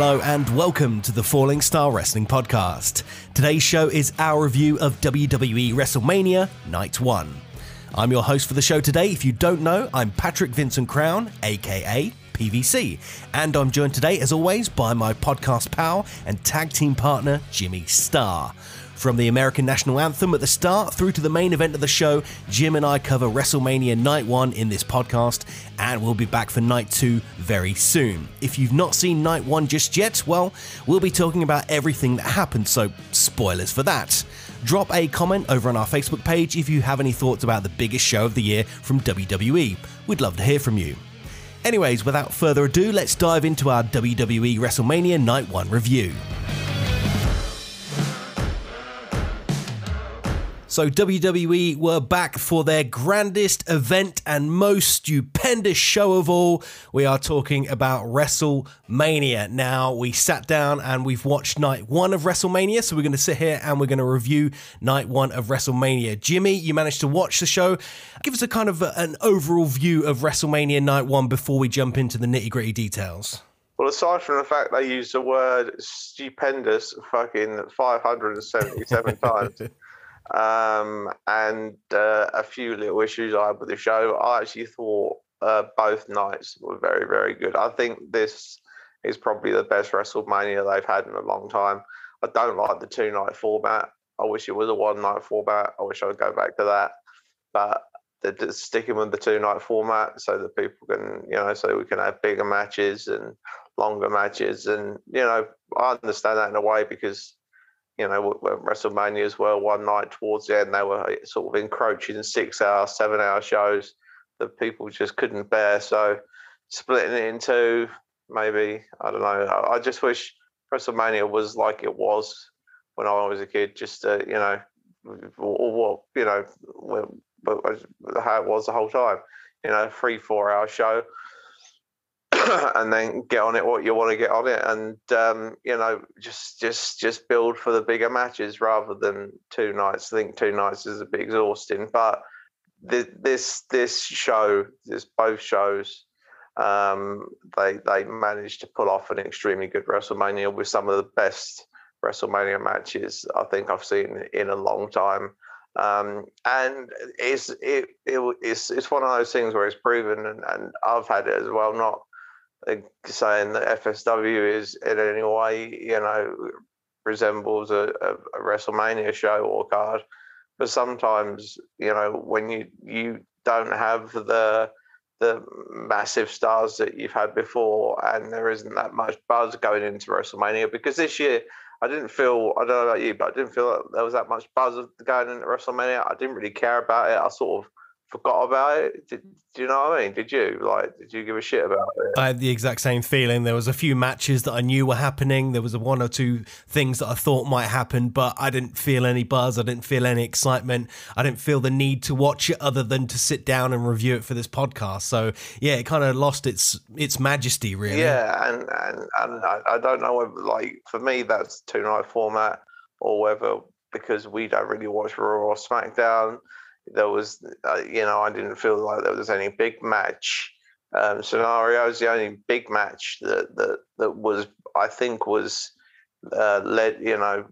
Hello and welcome to the Falling Star Wrestling Podcast. Today's show is our review of WWE WrestleMania Night 1. I'm your host for the show today. If you don't know, I'm Patrick Vincent Crown, aka PVC, and I'm joined today, as always, by my podcast pal and tag team partner, Jimmy Star. From the American National Anthem at the start through to the main event of the show, Jim and I cover WrestleMania Night 1 in this podcast, and we'll be back for Night 2 very soon. If you've not seen Night 1 just yet, well, we'll be talking about everything that happened, so spoilers for that. Drop a comment over on our Facebook page if you have any thoughts about the biggest show of the year from WWE. We'd love to hear from you. Anyways, without further ado, let's dive into our WWE WrestleMania Night 1 review. So, WWE were back for their grandest event and most stupendous show of all. We are talking about WrestleMania. Now, we sat down and we've watched night one of WrestleMania. So, we're going to sit here and we're going to review night one of WrestleMania. Jimmy, you managed to watch the show. Give us a kind of a, an overall view of WrestleMania night one before we jump into the nitty gritty details. Well, aside from the fact they used the word stupendous fucking 577 times um, and uh, a few little issues I had with the show. I actually thought uh, both nights were very, very good. I think this is probably the best WrestleMania they've had in a long time. I don't like the two night format. I wish it was a one night format. I wish I would go back to that. But they're sticking with the two night format so that people can, you know, so we can have bigger matches and longer matches. And, you know, I understand that in a way because you know, WrestleMania as well. One night towards the end, they were uh, sort of encroaching six hour, seven hour shows that people just couldn't bear. So splitting it into maybe, I don't know. I just wish WrestleMania was like it was when I was a kid, just, uh, you know, or what, you know, how it was the whole time. You know, three, four hour show and then get on it what you want to get on it and um, you know just just just build for the bigger matches rather than two nights. I think two nights is a bit exhausting but this this show this both shows um, they they managed to pull off an extremely good wrestlemania with some of the best wrestlemania matches i think i've seen in a long time. Um, and it's it, it, it's it's one of those things where it's proven and, and I've had it as well not saying that FSW is in any way, you know, resembles a, a, WrestleMania show or card. But sometimes, you know, when you you don't have the the massive stars that you've had before, and there isn't that much buzz going into WrestleMania because this year I didn't feel I don't know about you, but I didn't feel like there was that much buzz going into WrestleMania. I didn't really care about it. I sort of forgot about it. Did, do you know what I mean? Did you like? Did you give a shit about it? I had the exact same feeling. There was a few matches that I knew were happening. There was a one or two things that I thought might happen, but I didn't feel any buzz. I didn't feel any excitement. I didn't feel the need to watch it other than to sit down and review it for this podcast. So yeah, it kind of lost its its majesty, really. Yeah, and and and I, I don't know whether like for me that's two night format or whether because we don't really watch Raw or SmackDown there was, uh, you know, I didn't feel like there was any big match um, was The only big match that that that was, I think, was uh, led, you know,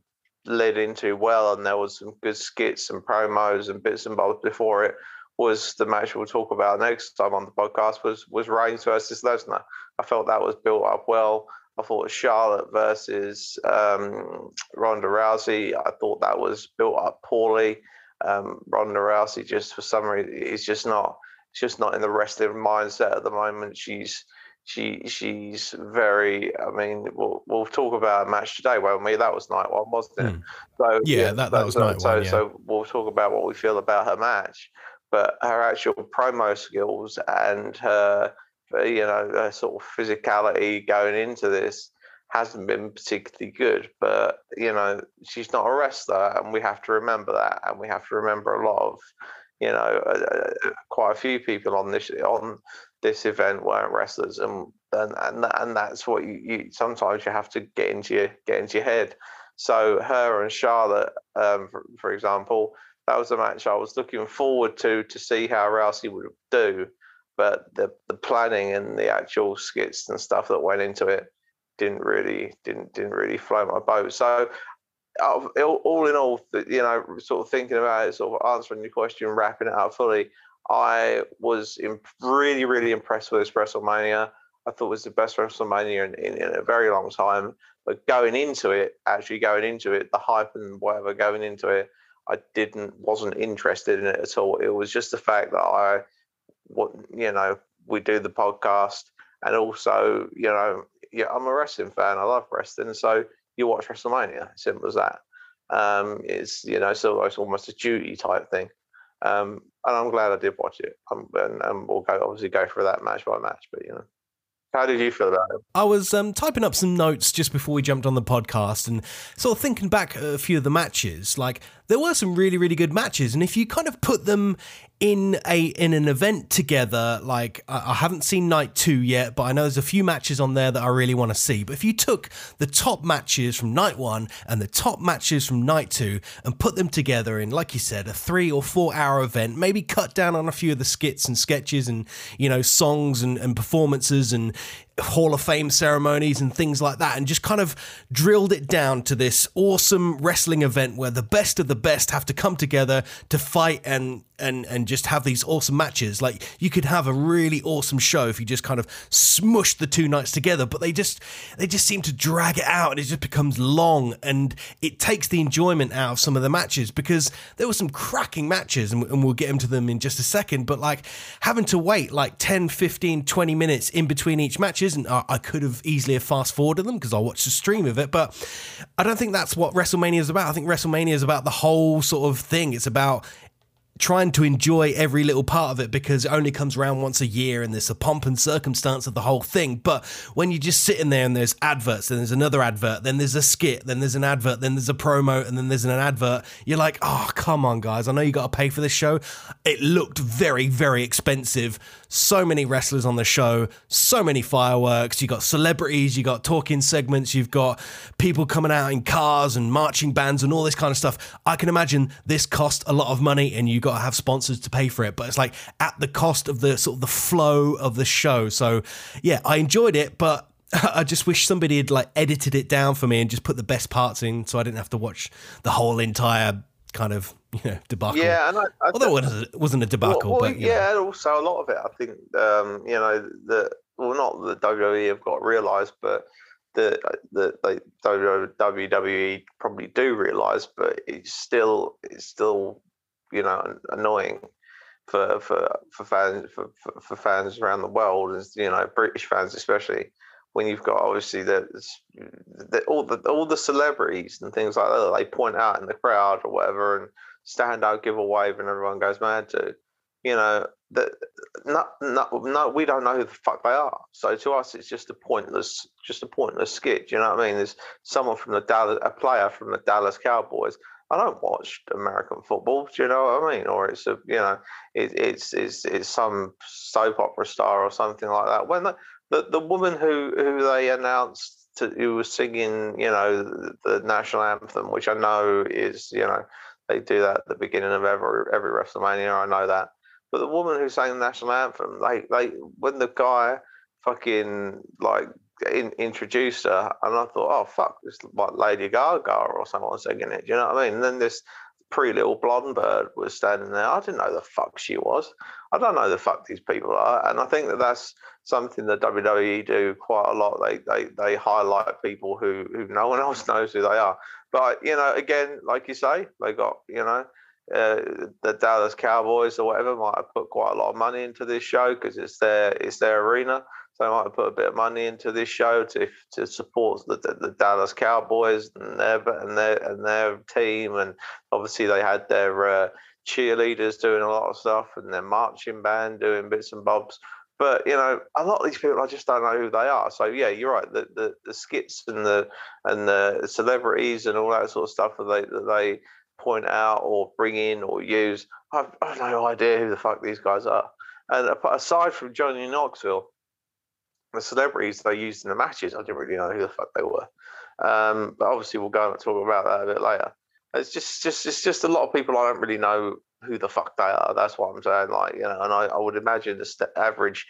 led into well, and there was some good skits and promos and bits and bobs before it. Was the match we'll talk about next time on the podcast was was Reigns versus Lesnar. I felt that was built up well. I thought Charlotte versus um, Ronda Rousey. I thought that was built up poorly. Um, Ronda Rousey just for some reason is just not she's just not in the wrestling mindset at the moment. She's she she's very. I mean, we'll we'll talk about a match today, won't we? That was night one, wasn't it? Mm. So yeah, yeah that, that was so, night so, one. Yeah. So we'll talk about what we feel about her match, but her actual promo skills and her you know her sort of physicality going into this hasn't been particularly good, but you know she's not a wrestler, and we have to remember that, and we have to remember a lot of, you know, uh, uh quite a few people on this on this event weren't wrestlers, and and and, and that's what you, you sometimes you have to get into your get into your head. So her and Charlotte, um, for, for example, that was a match I was looking forward to to see how Rousey would do, but the the planning and the actual skits and stuff that went into it didn't really didn't didn't really float my boat. So all in all, you know, sort of thinking about it, sort of answering your question, wrapping it up fully, I was really, really impressed with this WrestleMania. I thought it was the best WrestleMania in, in, in, a very long time. But going into it, actually going into it, the hype and whatever going into it, I didn't, wasn't interested in it at all. It was just the fact that I, what you know, we do the podcast, and also, you know, yeah, I'm a wrestling fan. I love wrestling, so you watch WrestleMania. Simple as that. Um, it's you know, so it's almost a duty type thing. Um, and I'm glad I did watch it. Um, and, and we'll go obviously go for that match by match. But you know, how did you feel about it? I was um, typing up some notes just before we jumped on the podcast and sort of thinking back a few of the matches. Like there were some really, really good matches, and if you kind of put them in a in an event together. Like I, I haven't seen night two yet, but I know there's a few matches on there that I really want to see. But if you took the top matches from night one and the top matches from night two and put them together in, like you said, a three or four hour event, maybe cut down on a few of the skits and sketches and you know songs and, and performances and Hall of Fame ceremonies and things like that, and just kind of drilled it down to this awesome wrestling event where the best of the best have to come together to fight and and and just have these awesome matches. Like you could have a really awesome show if you just kind of smush the two nights together, but they just they just seem to drag it out and it just becomes long and it takes the enjoyment out of some of the matches because there were some cracking matches and, and we'll get into them in just a second, but like having to wait like 10, 15, 20 minutes in between each match isn't I could have easily have fast forwarded them because I watched the stream of it, but I don't think that's what WrestleMania is about. I think WrestleMania is about the whole sort of thing. It's about trying to enjoy every little part of it because it only comes around once a year and there's a pomp and circumstance of the whole thing. But when you're just sitting there and there's adverts, then there's another advert, then there's a skit, then there's an advert, then there's a promo, and then there's an advert, you're like, oh, come on, guys. I know you got to pay for this show. It looked very, very expensive. So many wrestlers on the show, so many fireworks. You got celebrities, you got talking segments, you've got people coming out in cars and marching bands and all this kind of stuff. I can imagine this cost a lot of money and you got to have sponsors to pay for it, but it's like at the cost of the sort of the flow of the show. So yeah, I enjoyed it, but I just wish somebody had like edited it down for me and just put the best parts in, so I didn't have to watch the whole entire kind of you know debacle. Yeah, and I, I although it wasn't a debacle, well, well, but yeah, know. also a lot of it, I think, um, you know, the well, not the WWE have got realised, but the the the WWE probably do realise, but it's still it's still you know annoying for for for fans for, for, for fans around the world, as you know British fans especially. When you've got obviously the, the all the all the celebrities and things like that, they point out in the crowd or whatever, and stand out, give a wave, and everyone goes mad to. You know that not not no, we don't know who the fuck they are. So to us, it's just a pointless, just a pointless skit. You know what I mean? There's someone from the Dallas, a player from the Dallas Cowboys I don't watch American football. Do you know what I mean? Or it's a you know, it, it's it's it's some soap opera star or something like that. When the the, the woman who who they announced who was singing, you know, the national anthem, which I know is you know they do that at the beginning of every every WrestleMania. I know that. But the woman who sang the national anthem, they they when the guy fucking like in, introduced her, and I thought, oh fuck, this like Lady Gaga or someone singing it. Do you know what I mean? And then this pretty little blonde bird was standing there. I didn't know the fuck she was. I don't know the fuck these people are, and I think that that's something that WWE do quite a lot. They they they highlight people who who no one else knows who they are. But you know, again, like you say, they got you know. Uh, the Dallas Cowboys or whatever might have put quite a lot of money into this show because it's their it's their arena. So I might have put a bit of money into this show to to support the, the, the Dallas Cowboys and their and their and their team, and obviously they had their uh, cheerleaders doing a lot of stuff and their marching band doing bits and bobs. But you know, a lot of these people, I just don't know who they are. So yeah, you're right. The the, the skits and the and the celebrities and all that sort of stuff that they that they point out or bring in or use, I've, I've no idea who the fuck these guys are. And aside from Johnny Knoxville, the celebrities they used in the matches, I didn't really know who the fuck they were. Um, but obviously, we'll go and talk about that a bit later. It's just, just, it's just a lot of people I don't really know who the fuck they are. That's what I'm saying. Like, you know, and I, I would imagine the st- average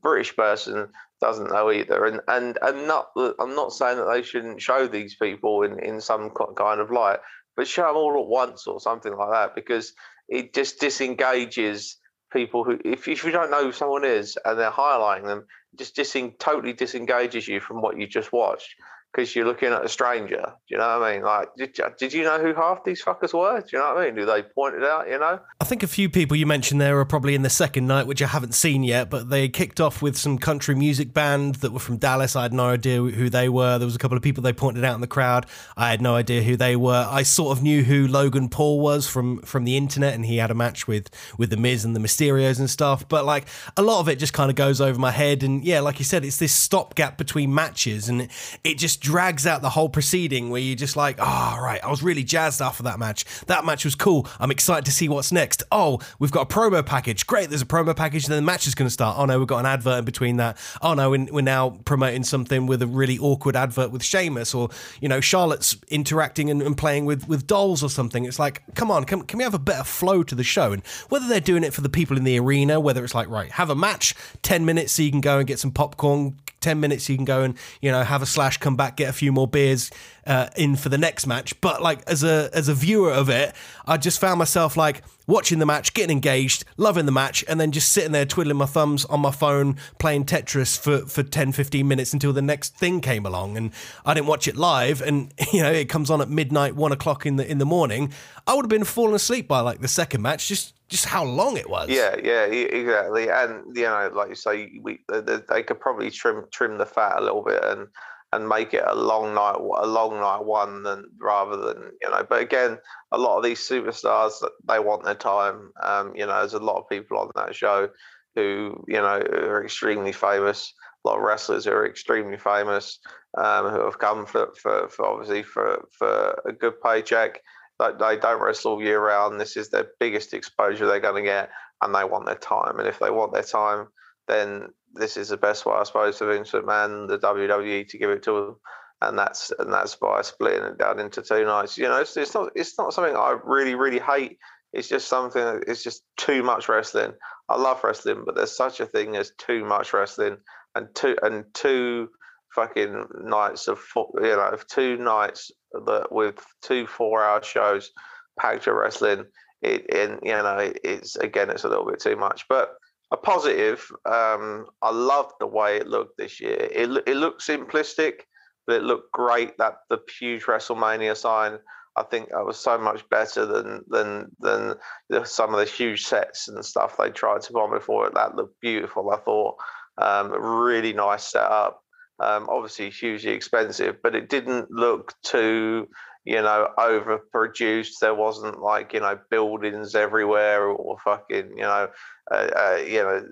British person doesn't know either. And and and not I'm not saying that they shouldn't show these people in in some kind of light, but show them all at once or something like that because it just disengages people who if, if you don't know who someone is and they're highlighting them just totally disengages you from what you just watched because you're looking at a stranger. Do you know what I mean? Like, did, did you know who half these fuckers were? Do you know what I mean? Do they point it out, you know? I think a few people you mentioned there are probably in the second night, which I haven't seen yet, but they kicked off with some country music band that were from Dallas. I had no idea who they were. There was a couple of people they pointed out in the crowd. I had no idea who they were. I sort of knew who Logan Paul was from from the internet, and he had a match with with the Miz and the Mysterios and stuff. But like a lot of it just kind of goes over my head, and yeah, like you said, it's this stopgap between matches, and it just drags out the whole proceeding where you're just like, oh, right, I was really jazzed after that match. That match was cool. I'm excited to see what's next. Oh, we've got a promo package. Great, there's a promo package, and then the match is going to start. Oh, no, we've got an advert in between that. Oh, no, we're now promoting something with a really awkward advert with Sheamus, or, you know, Charlotte's interacting and, and playing with, with dolls or something. It's like, come on, can, can we have a better flow to the show? And whether they're doing it for the people in the arena, whether it's like, right, have a match, 10 minutes so you can go and get some popcorn, 10 minutes you can go and you know have a slash come back get a few more beers uh, in for the next match but like as a as a viewer of it i just found myself like watching the match getting engaged loving the match and then just sitting there twiddling my thumbs on my phone playing tetris for for 10 15 minutes until the next thing came along and i didn't watch it live and you know it comes on at midnight one o'clock in the in the morning i would have been falling asleep by like the second match just just how long it was. Yeah, yeah, exactly. And you know, like you say, we they, they could probably trim trim the fat a little bit and and make it a long night, a long night one, than rather than you know. But again, a lot of these superstars, they want their time. Um, you know, there's a lot of people on that show who you know are extremely famous. A lot of wrestlers who are extremely famous, um, who have come for, for, for obviously for for a good paycheck they don't wrestle year round. This is their biggest exposure they're going to get, and they want their time. And if they want their time, then this is the best way, I suppose, for Vince McMahon, the WWE, to give it to them. And that's and that's by splitting it down into two nights. You know, it's, it's not it's not something I really really hate. It's just something. It's just too much wrestling. I love wrestling, but there's such a thing as too much wrestling and two and two fucking nights of you know two nights that with two four hour shows packed with wrestling it and you know it's again it's a little bit too much but a positive um i loved the way it looked this year it, it looked simplistic but it looked great that the huge wrestlemania sign I think that was so much better than than than the, some of the huge sets and stuff they tried to bomb before. That looked beautiful. I thought um, really nice setup. Um, obviously, hugely expensive, but it didn't look too, you know, overproduced. There wasn't like you know buildings everywhere or fucking you know, uh, uh, you know,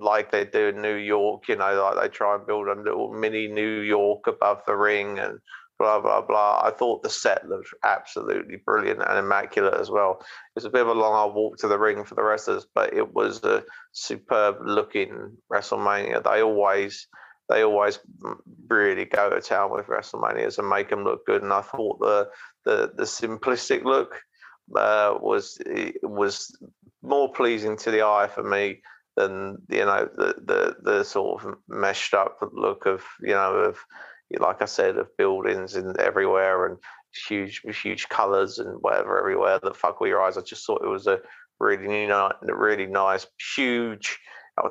like they do in New York. You know, like they try and build a little mini New York above the ring and blah blah blah. I thought the set looked absolutely brilliant and immaculate as well. It was a bit of a long walk to the ring for the wrestlers, but it was a superb looking WrestleMania. They always they always really go to town with WrestleManias and make them look good. And I thought the the, the simplistic look uh, was was more pleasing to the eye for me than you know the the the sort of meshed up look of you know of like I said of buildings and everywhere and huge huge colors and whatever everywhere that fuck with your eyes. I just thought it was a really really nice, huge,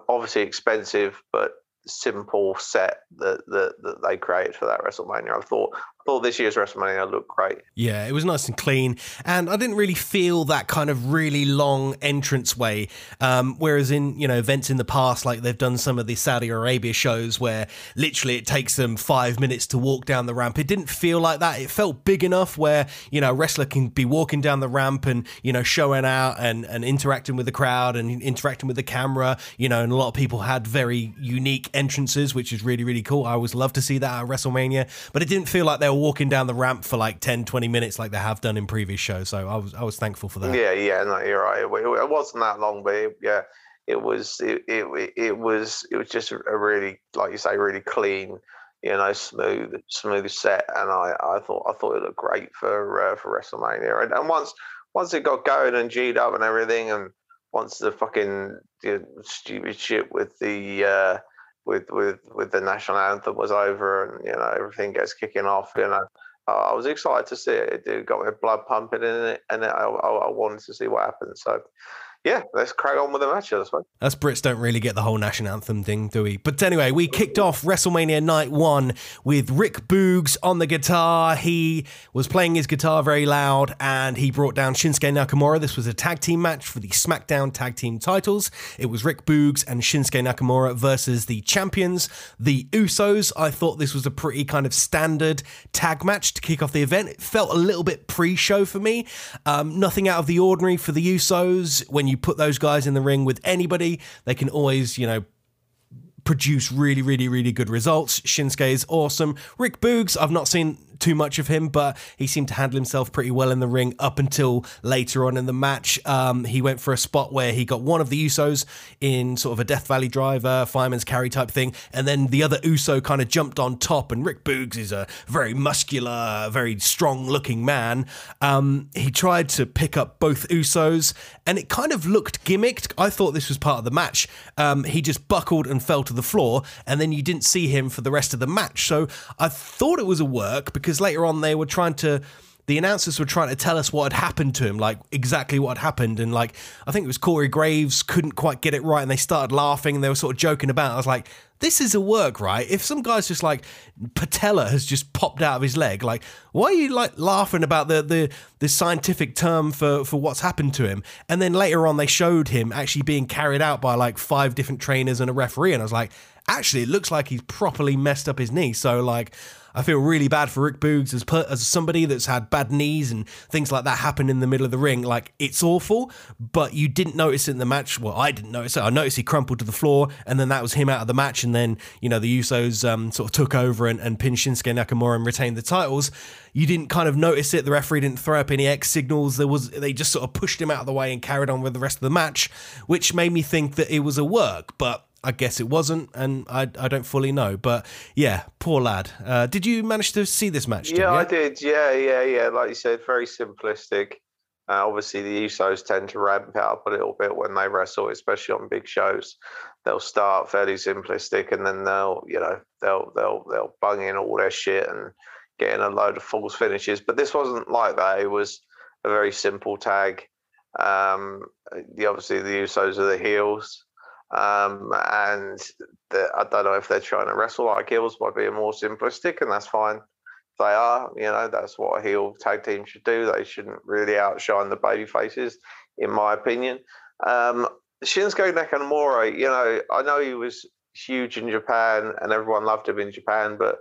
obviously expensive, but simple set that, that that they created for that WrestleMania. I thought thought this year's WrestleMania looked great. Yeah, it was nice and clean, and I didn't really feel that kind of really long entrance way. Um, whereas in you know events in the past, like they've done some of the Saudi Arabia shows where literally it takes them five minutes to walk down the ramp. It didn't feel like that. It felt big enough where you know a wrestler can be walking down the ramp and you know showing out and and interacting with the crowd and interacting with the camera. You know, and a lot of people had very unique entrances, which is really, really cool. I always love to see that at WrestleMania, but it didn't feel like they were walking down the ramp for like 10, 20 minutes like they have done in previous shows. So I was, I was thankful for that. Yeah, yeah, no, you're right. It, wasn't that long, but it, yeah, it was, it, it, it was, it was just a really, like you say, really clean, you know, smooth, smooth set, and I, I thought, I thought it looked great for uh, for WrestleMania. And, and once, once it got going and G'd up and everything, and once the fucking know, stupid shit with the uh, with with with the national anthem was over and you know everything gets kicking off. You know, I was excited to see it. It got my blood pumping in it, and I, I, I wanted to see what happened. So yeah, let's crack on with the match this way. Us Brits don't really get the whole national anthem thing, do we? But anyway, we kicked off WrestleMania Night 1 with Rick Boogs on the guitar. He was playing his guitar very loud and he brought down Shinsuke Nakamura. This was a tag team match for the SmackDown tag team titles. It was Rick Boogs and Shinsuke Nakamura versus the champions, the Usos. I thought this was a pretty kind of standard tag match to kick off the event. It felt a little bit pre show for me. Um, nothing out of the ordinary for the Usos. When you you put those guys in the ring with anybody, they can always, you know, produce really, really, really good results. Shinsuke is awesome. Rick Boogs, I've not seen too much of him, but he seemed to handle himself pretty well in the ring up until later on in the match. Um, he went for a spot where he got one of the Usos in sort of a Death Valley driver, fireman's carry type thing, and then the other Uso kind of jumped on top. And Rick Boogs is a very muscular, very strong looking man. Um, he tried to pick up both Usos, and it kind of looked gimmicked. I thought this was part of the match. Um, he just buckled and fell to the floor, and then you didn't see him for the rest of the match. So I thought it was a work because because later on they were trying to the announcers were trying to tell us what had happened to him, like exactly what had happened. And like, I think it was Corey Graves couldn't quite get it right and they started laughing and they were sort of joking about. It. I was like, this is a work, right? If some guy's just like patella has just popped out of his leg, like, why are you like laughing about the the the scientific term for for what's happened to him? And then later on, they showed him actually being carried out by like five different trainers and a referee, and I was like, actually, it looks like he's properly messed up his knee. So like. I feel really bad for Rick Boogs as per, as somebody that's had bad knees and things like that happen in the middle of the ring. Like it's awful, but you didn't notice it in the match. Well, I didn't notice it. I noticed he crumpled to the floor, and then that was him out of the match. And then you know the Usos um, sort of took over and, and pinned Shinsuke Nakamura and retained the titles. You didn't kind of notice it. The referee didn't throw up any X signals. There was they just sort of pushed him out of the way and carried on with the rest of the match, which made me think that it was a work, but I guess it wasn't, and I, I don't fully know. But yeah, poor lad. Uh, did you manage to see this match? Yeah, I did. Yeah, yeah, yeah. Like you said, very simplistic. Uh, obviously, the Usos tend to ramp it up a little bit when they wrestle, especially on big shows. They'll start fairly simplistic, and then they'll, you know, they'll they'll they'll bung in all their shit and getting a load of false finishes. But this wasn't like that. It was a very simple tag. Um, the obviously the Usos are the heels. Um, and the, I don't know if they're trying to wrestle like heels by being more simplistic, and that's fine. They are, you know, that's what a heel tag team should do. They shouldn't really outshine the baby faces, in my opinion. Um, Shinsuke Nakamura, you know, I know he was huge in Japan and everyone loved him in Japan, but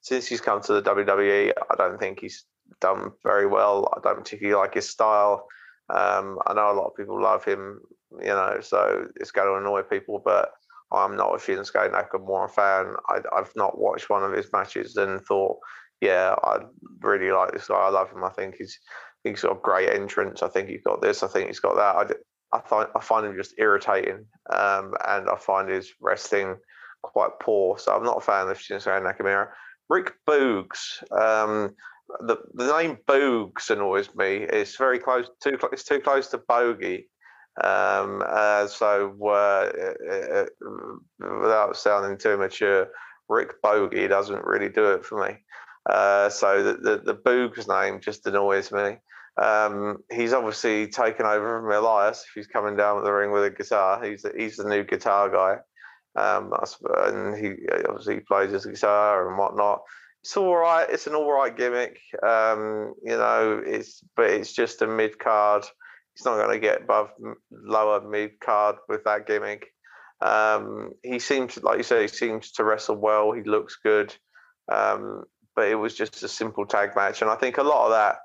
since he's come to the WWE, I don't think he's done very well. I don't particularly like his style. Um, I know a lot of people love him you know, so it's going to annoy people. But I'm not a Shinsuke Nakamura fan. I, I've not watched one of his matches and thought, yeah, I really like this guy. I love him. I think he's he's got a great entrance. I think he's got this. I think he's got that. I, I find I find him just irritating, um, and I find his wrestling quite poor. So I'm not a fan of Shinsuke Nakamura. Rick Boogs. Um, the the name Boogs annoys me. It's very close. Too it's too close to bogey. Um, uh, so, uh, uh, without sounding too mature, Rick Bogey doesn't really do it for me. Uh, so the, the, the Boogs name just annoys me. Um, he's obviously taken over from Elias. If he's coming down with the ring with a guitar, he's the, he's the new guitar guy. Um, and he obviously plays his guitar and whatnot. It's all right. It's an all right gimmick. Um, you know, it's but it's just a mid card he's not going to get above lower mid card with that gimmick. Um, he seems, like you said, he seems to wrestle well. He looks good, um, but it was just a simple tag match, and I think a lot of that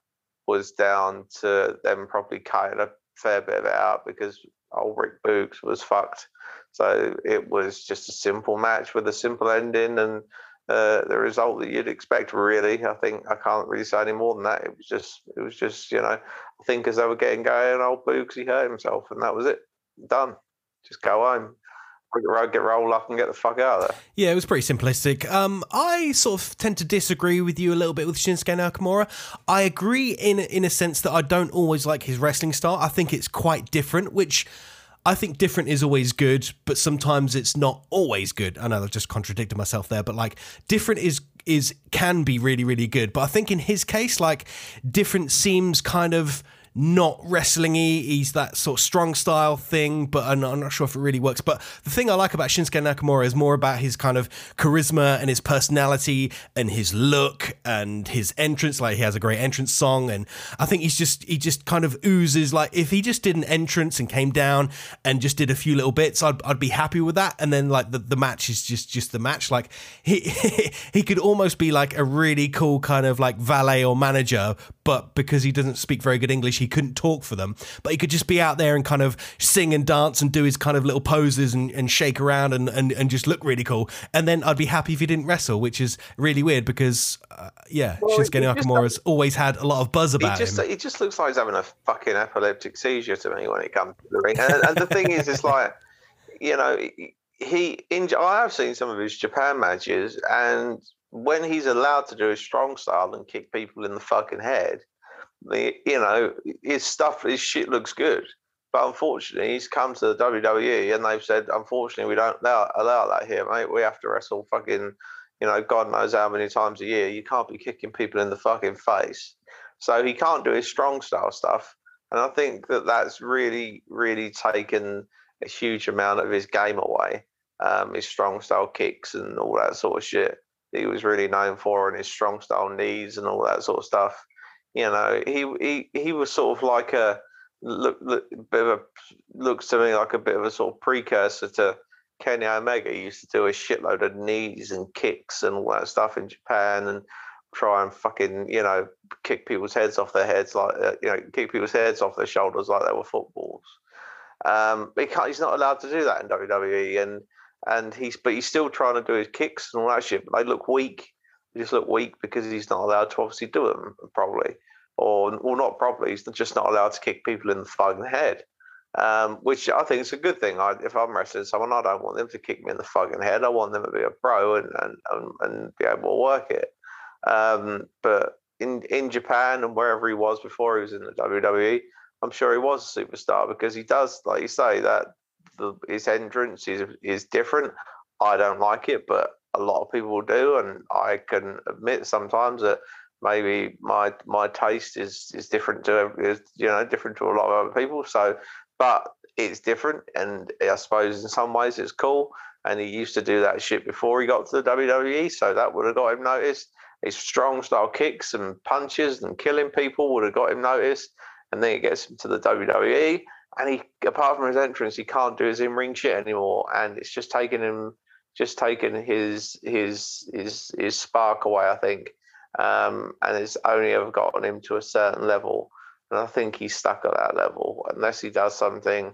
was down to them probably cutting a fair bit of it out because old Rick Boogs was fucked. So it was just a simple match with a simple ending, and uh, the result that you'd expect. Really, I think I can't really say any more than that. It was just, it was just, you know, think as they were getting going, old Boogsy hurt himself, and that was it. Done. Just go home. Get roll up and get the fuck out of there. Yeah, it was pretty simplistic. Um, I sort of tend to disagree with you a little bit with Shinsuke Nakamura. I agree in in a sense that I don't always like his wrestling style. I think it's quite different, which I think different is always good, but sometimes it's not always good. I know I've just contradicted myself there, but like different is is can be really really good. But I think in his case, like different seems kind of not wrestlingy. He's that sort of strong style thing, but I'm not, I'm not, sure if it really works. But the thing I like about Shinsuke Nakamura is more about his kind of charisma and his personality and his look and his entrance. Like he has a great entrance song, and I think he's just he just kind of oozes. Like if he just did an entrance and came down and just did a few little bits, I'd, I'd be happy with that. And then like the, the match is just just the match. Like he he could almost be like a really cool kind of like valet or manager, but because he doesn't speak very good English, he couldn't talk for them. But he could just be out there and kind of sing and dance and do his kind of little poses and, and shake around and, and, and just look really cool. And then I'd be happy if he didn't wrestle, which is really weird because, uh, yeah, well, Shinsuke Nakamura's always had a lot of buzz about he just, him. He just looks like he's having a fucking epileptic seizure to me when it comes to the ring. And, and the thing is, it's like, you know, he in I have seen some of his Japan matches, and when he's allowed to do his strong style and kick people in the fucking head, the you know his stuff, his shit looks good. But unfortunately, he's come to the WWE and they've said, unfortunately, we don't allow, allow that here, mate. We have to wrestle fucking, you know, God knows how many times a year. You can't be kicking people in the fucking face. So he can't do his strong style stuff. And I think that that's really, really taken a huge amount of his game away. Um, his strong style kicks and all that sort of shit he was really known for and his strong style knees and all that sort of stuff. You know, he he he was sort of like a look, look bit of a looks to me like a bit of a sort of precursor to Kenny Omega. He used to do a shitload of knees and kicks and all that stuff in Japan and try and fucking you know kick people's heads off their heads like uh, you know kick people's heads off their shoulders like they were footballs. Um, he he's not allowed to do that in WWE and and he's but he's still trying to do his kicks and all that shit. But they look weak. They just look weak because he's not allowed to obviously do them properly, or well, not properly. He's just not allowed to kick people in the fucking head, um, which I think is a good thing. I, if I'm wrestling someone, I don't want them to kick me in the fucking head. I want them to be a pro and and and, and be able to work it. Um, but in in Japan and wherever he was before he was in the WWE, I'm sure he was a superstar because he does, like you say, that the, his entrance is is different. I don't like it, but a lot of people do, and I can admit sometimes that maybe my my taste is is different to is, you know different to a lot of other people. So, but it's different, and I suppose in some ways it's cool. And he used to do that shit before he got to the WWE, so that would have got him noticed. His strong style kicks and punches and killing people would have got him noticed, and then it gets him to the WWE and he apart from his entrance, he can't do his in ring shit anymore, and it's just taken him, just taken his his his his spark away, I think, um, and it's only ever gotten him to a certain level, and I think he's stuck at that level unless he does something,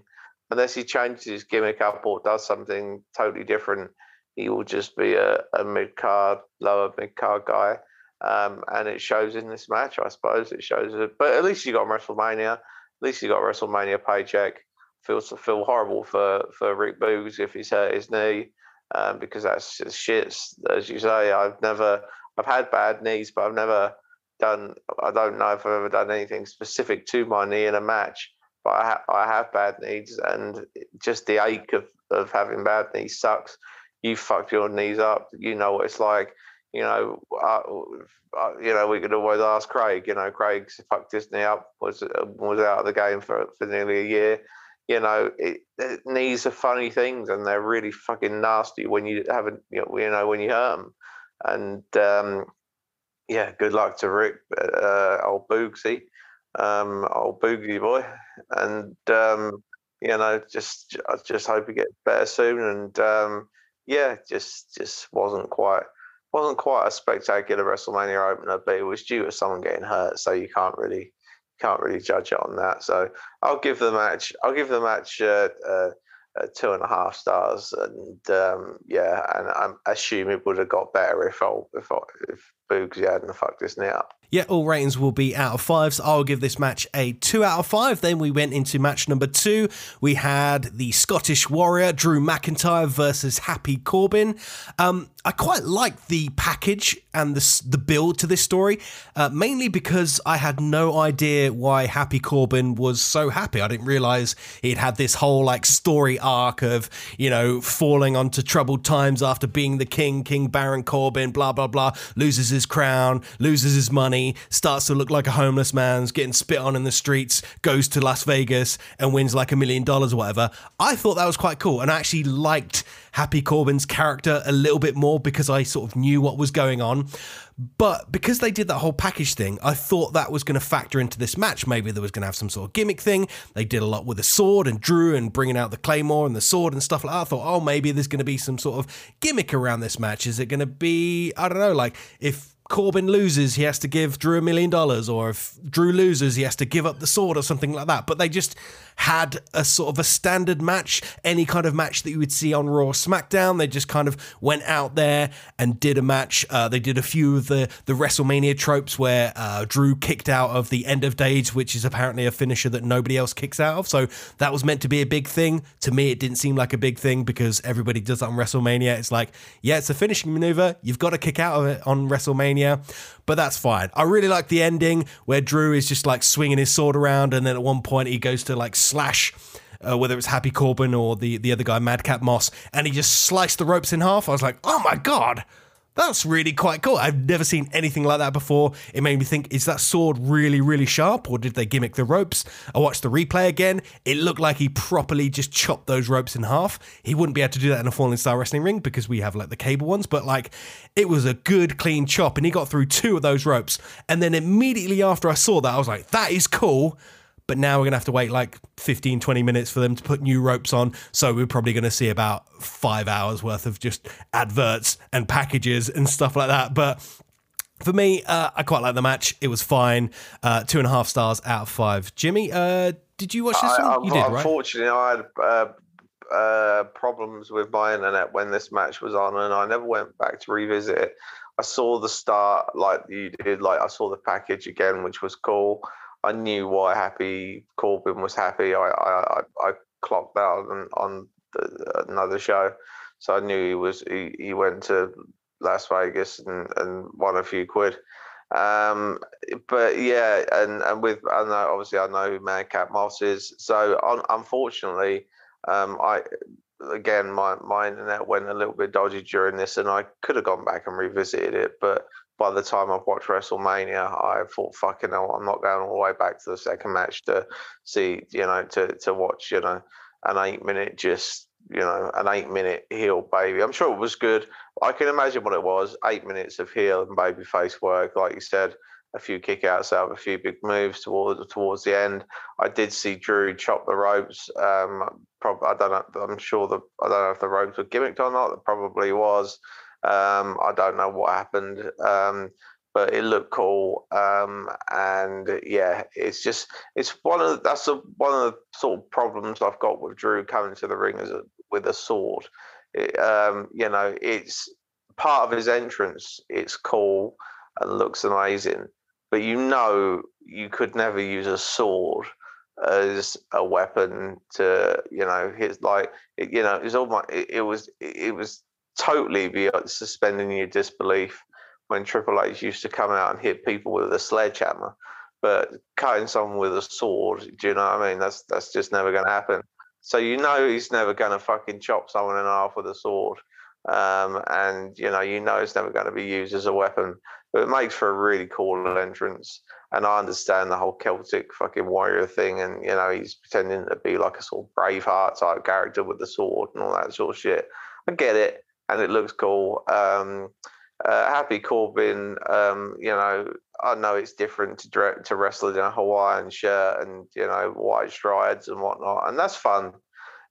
unless he changes his gimmick up or does something totally different. He will just be a, a mid card, lower mid card guy. Um, and it shows in this match, I suppose. It shows it, but at least you got WrestleMania at least he got WrestleMania paycheck. Feels feel horrible for for Rick Boogs if he's hurt his knee, um, because that's just shit. As you say, I've never I've had bad knees, but I've never done. I don't know if I've ever done anything specific to my knee in a match. But I, ha- I have bad knees, and just the ache of, of having bad knees sucks. You fucked your knees up. You know what it's like you know, uh, uh, you know, we could always ask Craig. You know, Craig fucked Disney up, was was out of the game for, for nearly a year. You know, it, knees are funny things, and they're really fucking nasty when you haven't, you know when you hurt them. And um, yeah, good luck to Rick, uh, old Boogsy, um, old Boogie boy, and um, you know, just I just hope he gets better soon. And um, yeah, just just wasn't quite wasn't quite a spectacular WrestleMania opener, but it was due to someone getting hurt, so you can't really can't really judge it on that. So I'll give the match I'll give the match uh, uh, uh, two and a half stars, and um, yeah, and I assume it would have got better if I, if I, if he hadn't fucked this knee up. Yeah, all ratings will be out of five. So I'll give this match a two out of five. Then we went into match number two. We had the Scottish Warrior Drew McIntyre versus Happy Corbin. Um, I quite liked the package and the, the build to this story, uh, mainly because I had no idea why Happy Corbin was so happy. I didn't realize he'd had this whole like story arc of, you know, falling onto troubled times after being the king, King Baron Corbin, blah, blah, blah, loses his crown, loses his money, starts to look like a homeless man's getting spit on in the streets, goes to Las Vegas and wins like a million dollars or whatever. I thought that was quite cool and I actually liked Happy Corbin's character a little bit more because I sort of knew what was going on. But because they did that whole package thing, I thought that was going to factor into this match. Maybe there was going to have some sort of gimmick thing. They did a lot with the sword and Drew and bringing out the claymore and the sword and stuff like that. I thought, oh, maybe there's going to be some sort of gimmick around this match. Is it going to be, I don't know, like if Corbin loses, he has to give Drew a million dollars, or if Drew loses, he has to give up the sword or something like that. But they just had a sort of a standard match, any kind of match that you would see on Raw SmackDown. They just kind of went out there and did a match. Uh, they did a few of the, the WrestleMania tropes where uh, Drew kicked out of the end of days, which is apparently a finisher that nobody else kicks out of. So that was meant to be a big thing. To me, it didn't seem like a big thing because everybody does that on WrestleMania. It's like, yeah, it's a finishing maneuver. You've got to kick out of it on WrestleMania but that's fine. I really like the ending where Drew is just like swinging his sword around, and then at one point he goes to like slash. Uh, whether it's Happy Corbin or the, the other guy, Madcap Moss, and he just sliced the ropes in half. I was like, oh my God, that's really quite cool. I've never seen anything like that before. It made me think, is that sword really, really sharp or did they gimmick the ropes? I watched the replay again. It looked like he properly just chopped those ropes in half. He wouldn't be able to do that in a Falling Star Wrestling ring because we have like the cable ones, but like it was a good, clean chop and he got through two of those ropes. And then immediately after I saw that, I was like, that is cool but now we're going to have to wait like 15, 20 minutes for them to put new ropes on. So we're probably going to see about five hours worth of just adverts and packages and stuff like that. But for me, uh, I quite like the match. It was fine. Uh, two and a half stars out of five. Jimmy, uh, did you watch this I, one? You did, Unfortunately, right? I had uh, uh, problems with my internet when this match was on, and I never went back to revisit it. I saw the start like you did, like I saw the package again, which was cool. I knew why Happy Corbin was happy. I I, I clocked that on, on the, another show, so I knew he was he, he went to Las Vegas and, and won a few quid. Um, but yeah, and and with I know obviously I know who Madcap Moss is. So un, unfortunately, um, I again my my internet went a little bit dodgy during this, and I could have gone back and revisited it, but by the time I've watched WrestleMania, I thought, fucking hell, I'm not going all the way back to the second match to see, you know, to to watch, you know, an eight minute just, you know, an eight minute heel baby. I'm sure it was good. I can imagine what it was. Eight minutes of heel and baby face work, like you said, a few kickouts out, a few big moves towards towards the end. I did see Drew chop the ropes. Um, I don't know. I'm sure the I don't know if the ropes were gimmicked or not. It probably was. Um, I don't know what happened, um, but it looked cool. Um, and yeah, it's just it's one of the, that's a, one of the sort of problems I've got with Drew coming to the ring as a, with a sword. It, um, you know, it's part of his entrance. It's cool and looks amazing, but you know you could never use a sword as a weapon to you know his like you know it was my it, it was it was totally be suspending your disbelief when Triple H used to come out and hit people with a sledgehammer. But cutting someone with a sword, do you know what I mean? That's that's just never going to happen. So you know he's never going to fucking chop someone in half with a sword, um, and you know you know it's never going to be used as a weapon. But it makes for a really cool entrance, and I understand the whole Celtic fucking warrior thing, and you know he's pretending to be like a sort of Braveheart type character with the sword and all that sort of shit. I get it and it looks cool. Um, uh, Happy Corbin, um, you know, I know it's different to direct, to wrestling in a Hawaiian shirt and you know white strides and whatnot, and that's fun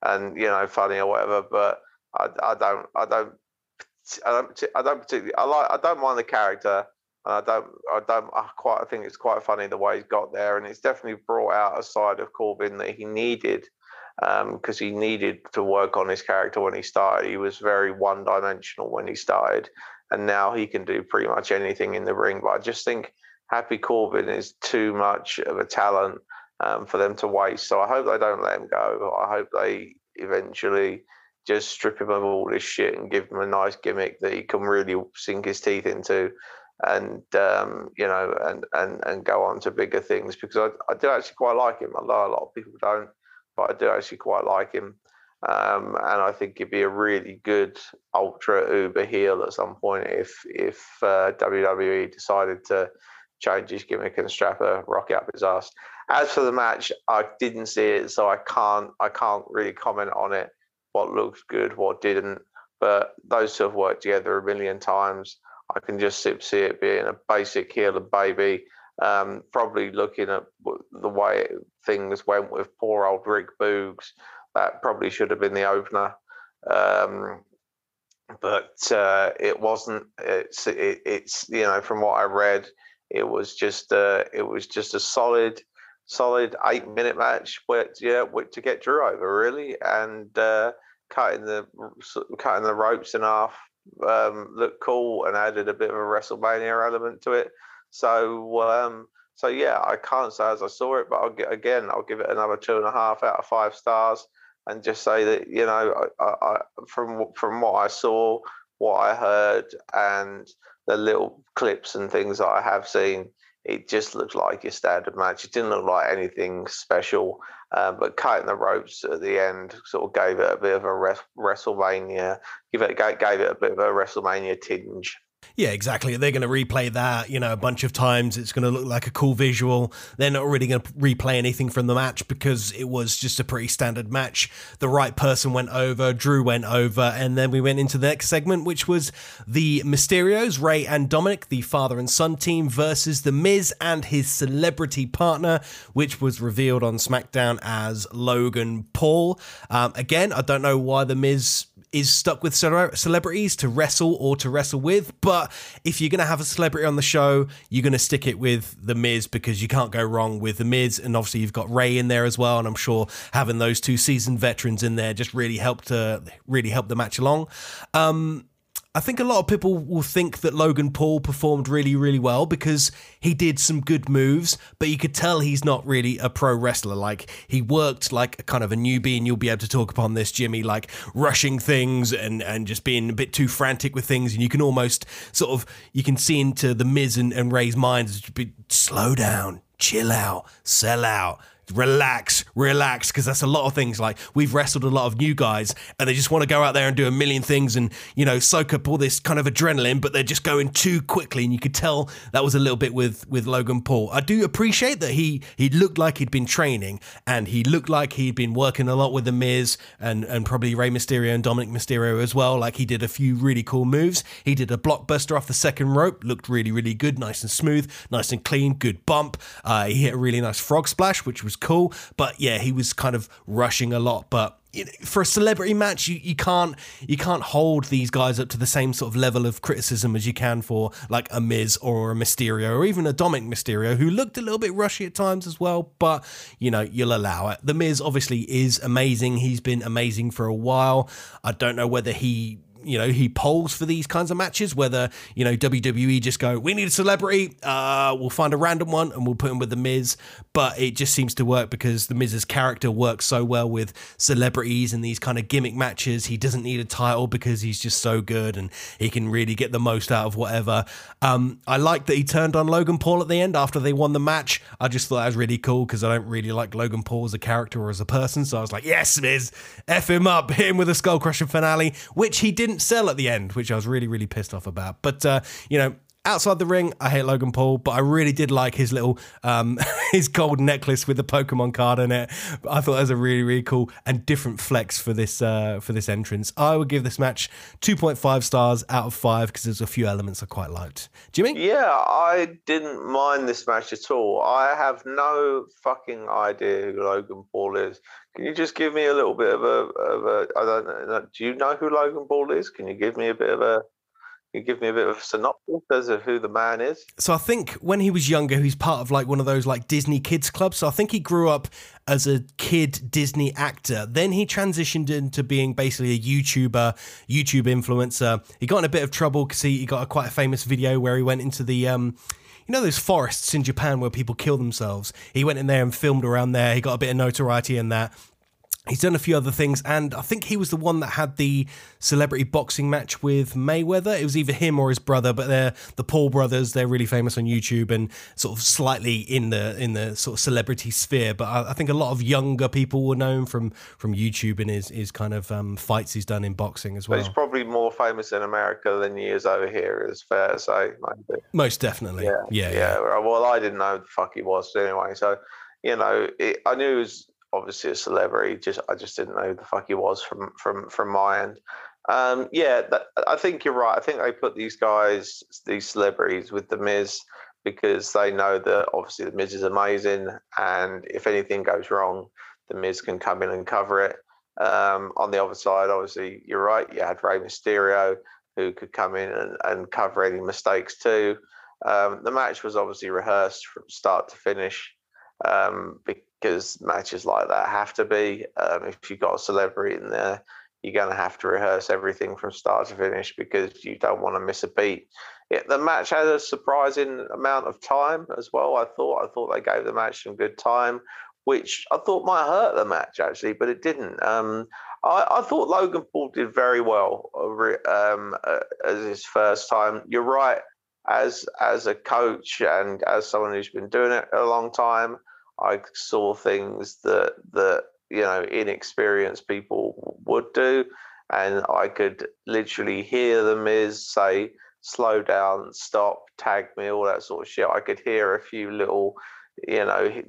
and you know funny or whatever. But I, I don't, I don't, I don't, I don't particularly. I like, I don't mind the character. And I don't, I don't, I quite, I think it's quite funny the way he's got there, and it's definitely brought out a side of Corbin that he needed because um, he needed to work on his character when he started. He was very one dimensional when he started, and now he can do pretty much anything in the ring. But I just think Happy Corbin is too much of a talent um, for them to waste. So I hope they don't let him go. I hope they eventually just strip him of all this shit and give him a nice gimmick that he can really sink his teeth into and um, you know and, and and go on to bigger things because I, I do actually quite like him. although a lot of people don't, but I do actually quite like him. Um, and I think he'd be a really good ultra uber heel at some point if if uh, WWE decided to change his gimmick and strap a rocket up his ass. As for the match, I didn't see it, so I can't I can't really comment on it. What looked good, what didn't. But those two have worked together a million times. I can just see it being a basic heel and baby. Um, probably looking at the way things went with poor old Rick Boogs, that probably should have been the opener. Um, but uh, it wasn't. It's it, it's you know from what I read, it was just uh, it was just a solid solid eight minute match where yeah to get Drew over really and uh, cutting the cutting the ropes in half um, looked cool and added a bit of a WrestleMania element to it. So um, so yeah, I can't say as I saw it, but I'll get again. I'll give it another two and a half out of five stars, and just say that you know, I, I, from from what I saw, what I heard, and the little clips and things that I have seen, it just looked like your standard match. It didn't look like anything special, uh, but cutting the ropes at the end sort of gave it a bit of a WrestleMania, give it gave it a bit of a WrestleMania tinge. Yeah, exactly. They're going to replay that, you know, a bunch of times. It's going to look like a cool visual. They're not really going to replay anything from the match because it was just a pretty standard match. The right person went over, Drew went over, and then we went into the next segment, which was the Mysterios, Rey and Dominic, the father and son team, versus The Miz and his celebrity partner, which was revealed on SmackDown as Logan Paul. Um, again, I don't know why The Miz is stuck with celebrities to wrestle or to wrestle with. But if you're going to have a celebrity on the show, you're going to stick it with The Miz because you can't go wrong with The Miz. And obviously, you've got Rey in there as well. And I'm sure having those two seasoned veterans in there just really helped to really help the match along. Um, I think a lot of people will think that Logan Paul performed really, really well because he did some good moves, but you could tell he's not really a pro wrestler. Like he worked like a kind of a newbie, and you'll be able to talk upon this, Jimmy, like rushing things and and just being a bit too frantic with things, and you can almost sort of you can see into the Miz and, and Rey's minds, slow down, chill out, sell out relax, relax, because that's a lot of things. Like we've wrestled a lot of new guys, and they just want to go out there and do a million things, and you know, soak up all this kind of adrenaline, but they're just going too quickly, and you could tell that was a little bit with with Logan Paul. I do appreciate that he he looked like he'd been training, and he looked like he'd been working a lot with the Miz and and probably Rey Mysterio and Dominic Mysterio as well. Like he did a few really cool moves. He did a blockbuster off the second rope, looked really really good, nice and smooth, nice and clean, good bump. Uh, he hit a really nice frog splash, which was was cool. But yeah, he was kind of rushing a lot. But for a celebrity match, you, you can't you can't hold these guys up to the same sort of level of criticism as you can for like a Miz or a Mysterio or even a Dominic Mysterio, who looked a little bit rushy at times as well. But you know, you'll allow it. The Miz obviously is amazing. He's been amazing for a while. I don't know whether he you know he polls for these kinds of matches. Whether you know WWE just go, we need a celebrity, uh, we'll find a random one and we'll put him with the Miz. But it just seems to work because the Miz's character works so well with celebrities and these kind of gimmick matches. He doesn't need a title because he's just so good and he can really get the most out of whatever. Um, I like that he turned on Logan Paul at the end after they won the match. I just thought that was really cool because I don't really like Logan Paul as a character or as a person. So I was like, yes, Miz, F him up, hit him with a skull crushing finale, which he didn't didn't sell at the end, which I was really, really pissed off about. But, uh, you know, outside the ring, I hate Logan Paul, but I really did like his little um, his gold necklace with the Pokemon card in it. I thought that was a really really cool and different flex for this uh, for this entrance. I would give this match two point five stars out of five because there's a few elements I quite liked. Jimmy? Yeah, I didn't mind this match at all. I have no fucking idea who Logan Paul is. Can you just give me a little bit of a, of a I don't know. Do you know who Logan Paul is? Can you give me a bit of a you give me a bit of a synopsis as of who the man is? So I think when he was younger, he's part of like one of those like Disney kids clubs. So I think he grew up as a kid Disney actor. Then he transitioned into being basically a YouTuber, YouTube influencer. He got in a bit of trouble because he, he got a quite a famous video where he went into the um you know those forests in Japan where people kill themselves. He went in there and filmed around there. He got a bit of notoriety in that. He's done a few other things, and I think he was the one that had the celebrity boxing match with Mayweather. It was either him or his brother, but they're the Paul brothers. They're really famous on YouTube and sort of slightly in the in the sort of celebrity sphere. But I, I think a lot of younger people will know him from from YouTube and his his kind of um, fights he's done in boxing as well. But he's probably more famous in America than he is over here. Is fair to say, maybe. Most definitely. Yeah, yeah, yeah. yeah. Well, I didn't know the fuck he was anyway, so you know, it, I knew he was obviously a celebrity. Just I just didn't know who the fuck he was from from from my end. Um, yeah, that, I think you're right. I think they put these guys, these celebrities, with the Miz because they know that obviously the Miz is amazing, and if anything goes wrong, the Miz can come in and cover it. Um, on the other side, obviously, you're right. You had Rey Mysterio who could come in and, and cover any mistakes too. Um, the match was obviously rehearsed from start to finish um, because matches like that have to be. Um, if you've got a celebrity in there, you're going to have to rehearse everything from start to finish because you don't want to miss a beat. It, the match had a surprising amount of time as well. I thought I thought they gave the match some good time, which I thought might hurt the match actually, but it didn't. Um, I, I, thought Logan Paul did very well um, uh, as his first time. You're right, as as a coach and as someone who's been doing it a long time. I saw things that that you know inexperienced people would do, and I could literally hear the Miz say, "Slow down, stop, tag me," all that sort of shit. I could hear a few little, you know,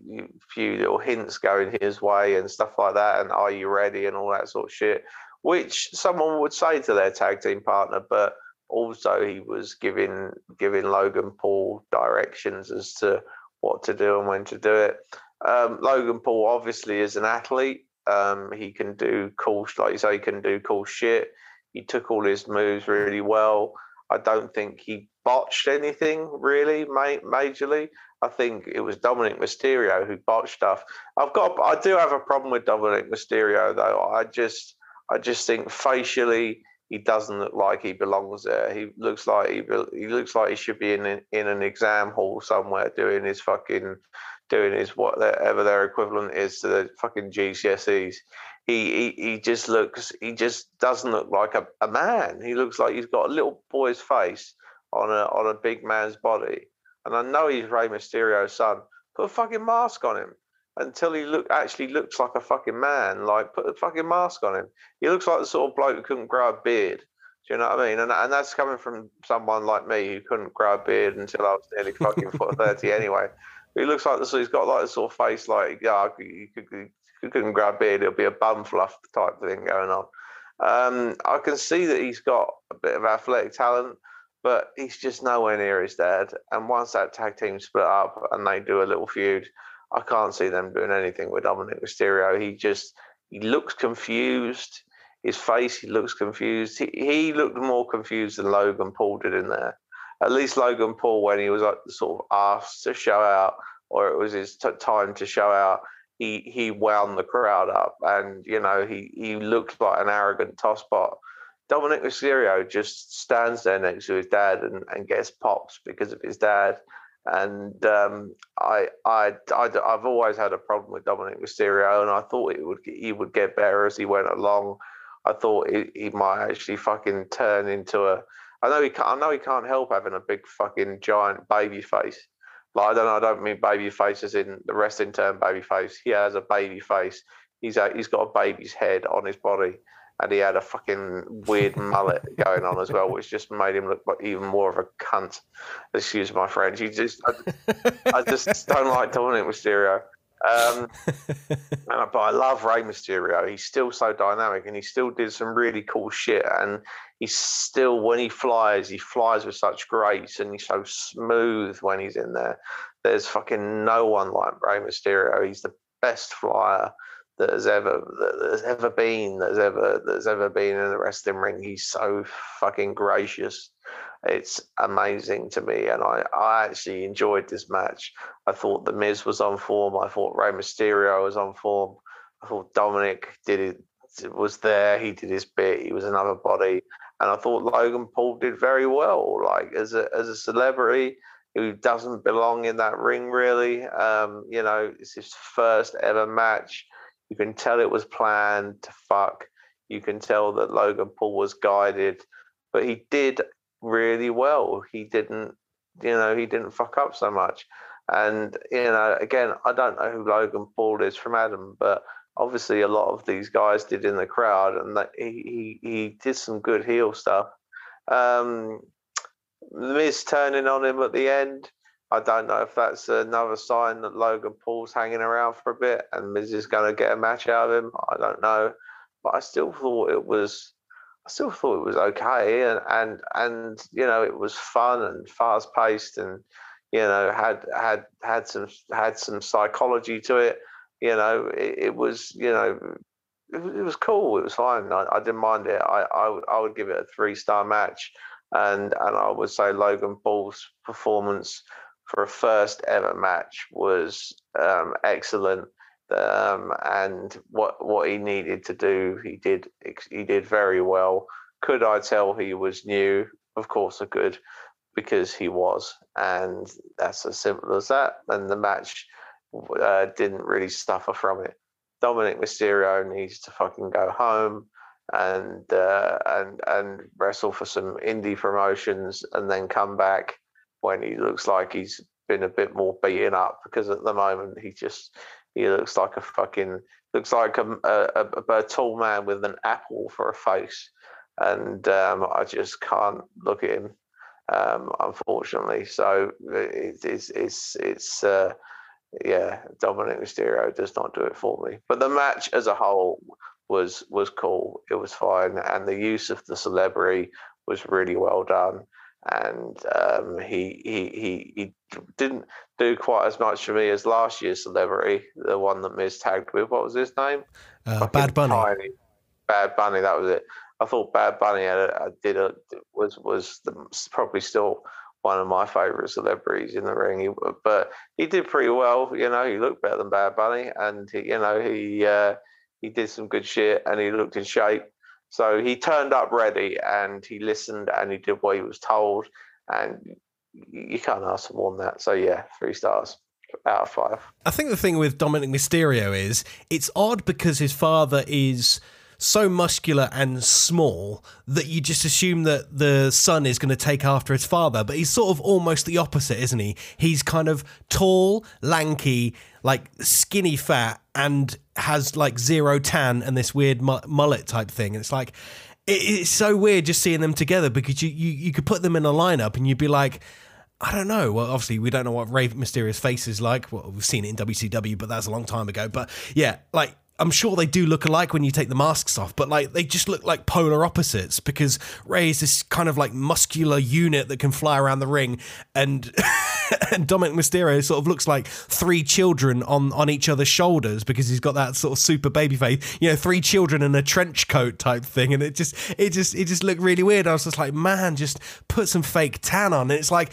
few little hints going his way and stuff like that, and "Are you ready?" and all that sort of shit, which someone would say to their tag team partner, but also he was giving giving Logan Paul directions as to what to do and when to do it. Um, Logan Paul obviously is an athlete. Um, he can do cool, like you say, he can do cool shit. He took all his moves really well. I don't think he botched anything really ma- majorly. I think it was Dominic Mysterio who botched stuff. I've got, I do have a problem with Dominic Mysterio though. I just, I just think facially he doesn't look like he belongs there. He looks like he, he looks like he should be in in an exam hall somewhere doing his fucking doing his whatever their equivalent is to the fucking GCSEs. He, he he just looks he just doesn't look like a, a man. He looks like he's got a little boy's face on a on a big man's body. And I know he's Rey Mysterio's son. Put a fucking mask on him until he look actually looks like a fucking man. Like put a fucking mask on him. He looks like the sort of bloke who couldn't grow a beard. Do you know what I mean? And and that's coming from someone like me who couldn't grow a beard until I was nearly fucking thirty anyway. He looks like this. He's got like a sort of face like yeah, you, could, you couldn't grab beard. It'll be a bum fluff type thing going on. Um, I can see that he's got a bit of athletic talent, but he's just nowhere near his dad. And once that tag team split up and they do a little feud, I can't see them doing anything with Dominic Mysterio. He just he looks confused. His face, he looks confused. He, he looked more confused than Logan Paul did in there at least Logan Paul, when he was like sort of asked to show out, or it was his t- time to show out, he he wound the crowd up, and you know he he looked like an arrogant tosspot. Dominic Mysterio just stands there next to his dad and, and gets pops because of his dad. And um, I, I, I, have always had a problem with Dominic Mysterio, and I thought it would he would get better as he went along. I thought he, he might actually fucking turn into a I know he can't. I know he can't help having a big fucking giant baby face. Like I don't know. I don't mean baby faces in the wrestling term baby face. He has a baby face. He's a, he's got a baby's head on his body, and he had a fucking weird mullet going on as well, which just made him look like even more of a cunt. Excuse my French. He just, I, I just don't like Dominic Mysterio. Um, but I love Rey Mysterio. He's still so dynamic, and he still did some really cool shit. And he's still, when he flies, he flies with such grace, and he's so smooth when he's in there. There's fucking no one like Rey Mysterio. He's the best flyer that has ever that has ever been that's ever that's ever been in the wrestling ring. He's so fucking gracious. it's amazing to me, and I, I actually enjoyed this match. I thought the Miz was on form. I thought Rey Mysterio was on form. I thought Dominic did it was there. He did his bit. He was another body, and I thought Logan Paul did very well. Like as a as a celebrity who doesn't belong in that ring really. Um, you know, it's his first ever match. You can tell it was planned to fuck. You can tell that Logan Paul was guided, but he did really well. He didn't, you know, he didn't fuck up so much. And you know, again, I don't know who Logan Paul is from Adam, but obviously a lot of these guys did in the crowd, and that he he, he did some good heel stuff. Um, Miz turning on him at the end. I don't know if that's another sign that Logan Paul's hanging around for a bit and Miz is going to get a match out of him. I don't know, but I still thought it was I still thought it was okay, and and and you know it was fun and fast paced, and you know had had had some had some psychology to it. You know, it, it was you know it, it, was cool. It was fine. I, I didn't mind it. I, I I would give it a three star match, and and I would say Logan Paul's performance for a first ever match was um, excellent um, and what what he needed to do, he did he did very well. Could I tell he was new? Of course, I could, because he was, and that's as simple as that. And the match uh, didn't really suffer from it. Dominic Mysterio needs to fucking go home and uh, and and wrestle for some indie promotions, and then come back when he looks like he's been a bit more beaten up because at the moment he just he looks like a fucking looks like a, a, a, a tall man with an apple for a face, and um, I just can't look at him, um, unfortunately. So it, it's it's it's uh, yeah, Dominic Mysterio does not do it for me. But the match as a whole was was cool. It was fine, and the use of the celebrity was really well done and um, he, he he he didn't do quite as much for me as last year's celebrity, the one that Miz tagged with. What was his name? Uh, Bad Bunny. Tiny. Bad Bunny. That was it. I thought Bad Bunny had a, did a was was the, probably still one of my favorite celebrities in the ring. He, but he did pretty well. You know, he looked better than Bad Bunny, and he, you know he uh, he did some good shit, and he looked in shape. So he turned up ready and he listened and he did what he was told. And you can't ask for more than that. So yeah, three stars out of five. I think the thing with Dominic Mysterio is it's odd because his father is so muscular and small that you just assume that the son is going to take after his father. But he's sort of almost the opposite, isn't he? He's kind of tall, lanky, like skinny fat, and has like zero tan and this weird mullet type thing. And it's like, it's so weird just seeing them together because you, you, you could put them in a lineup and you'd be like, I don't know. Well, obviously, we don't know what Rey Mysterio's face is like. Well, we've seen it in WCW, but that's a long time ago. But yeah, like I'm sure they do look alike when you take the masks off, but like they just look like polar opposites because Rey is this kind of like muscular unit that can fly around the ring, and and Dominic Mysterio sort of looks like three children on on each other's shoulders because he's got that sort of super baby face, you know, three children in a trench coat type thing, and it just it just it just looked really weird. I was just like, man, just put some fake tan on, and it's like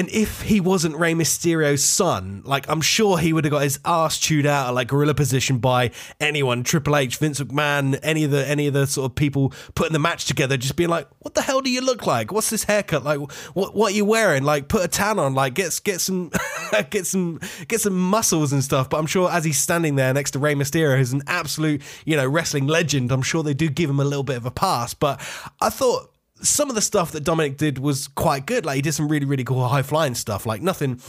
and if he wasn't Rey Mysterio's son, like I'm sure he would have got his ass chewed out at like gorilla position by anyone, Triple H, Vince McMahon, any of the any of the sort of people putting the match together, just being like, "What the hell do you look like? What's this haircut? Like, what what are you wearing? Like, put a tan on, like get get some get some get some muscles and stuff." But I'm sure as he's standing there next to Rey Mysterio, who's an absolute you know wrestling legend, I'm sure they do give him a little bit of a pass. But I thought some of the stuff that Dominic did was quite good. Like he did some really, really cool high flying stuff. Like nothing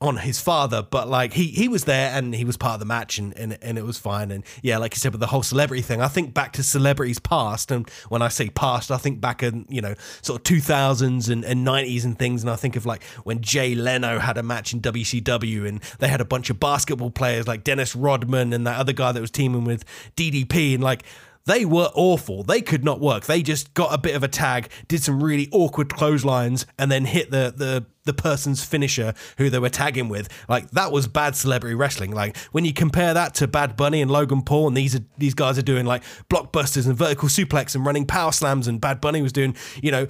on his father, but like he he was there and he was part of the match and, and and it was fine. And yeah, like you said with the whole celebrity thing, I think back to celebrities past, and when I say past, I think back in you know sort of two thousands and nineties and things, and I think of like when Jay Leno had a match in WCW and they had a bunch of basketball players like Dennis Rodman and that other guy that was teaming with DDP and like they were awful. They could not work. They just got a bit of a tag, did some really awkward clotheslines, and then hit the the the person's finisher who they were tagging with. Like that was bad celebrity wrestling. Like when you compare that to Bad Bunny and Logan Paul, and these are these guys are doing like blockbusters and vertical suplex and running power slams, and Bad Bunny was doing you know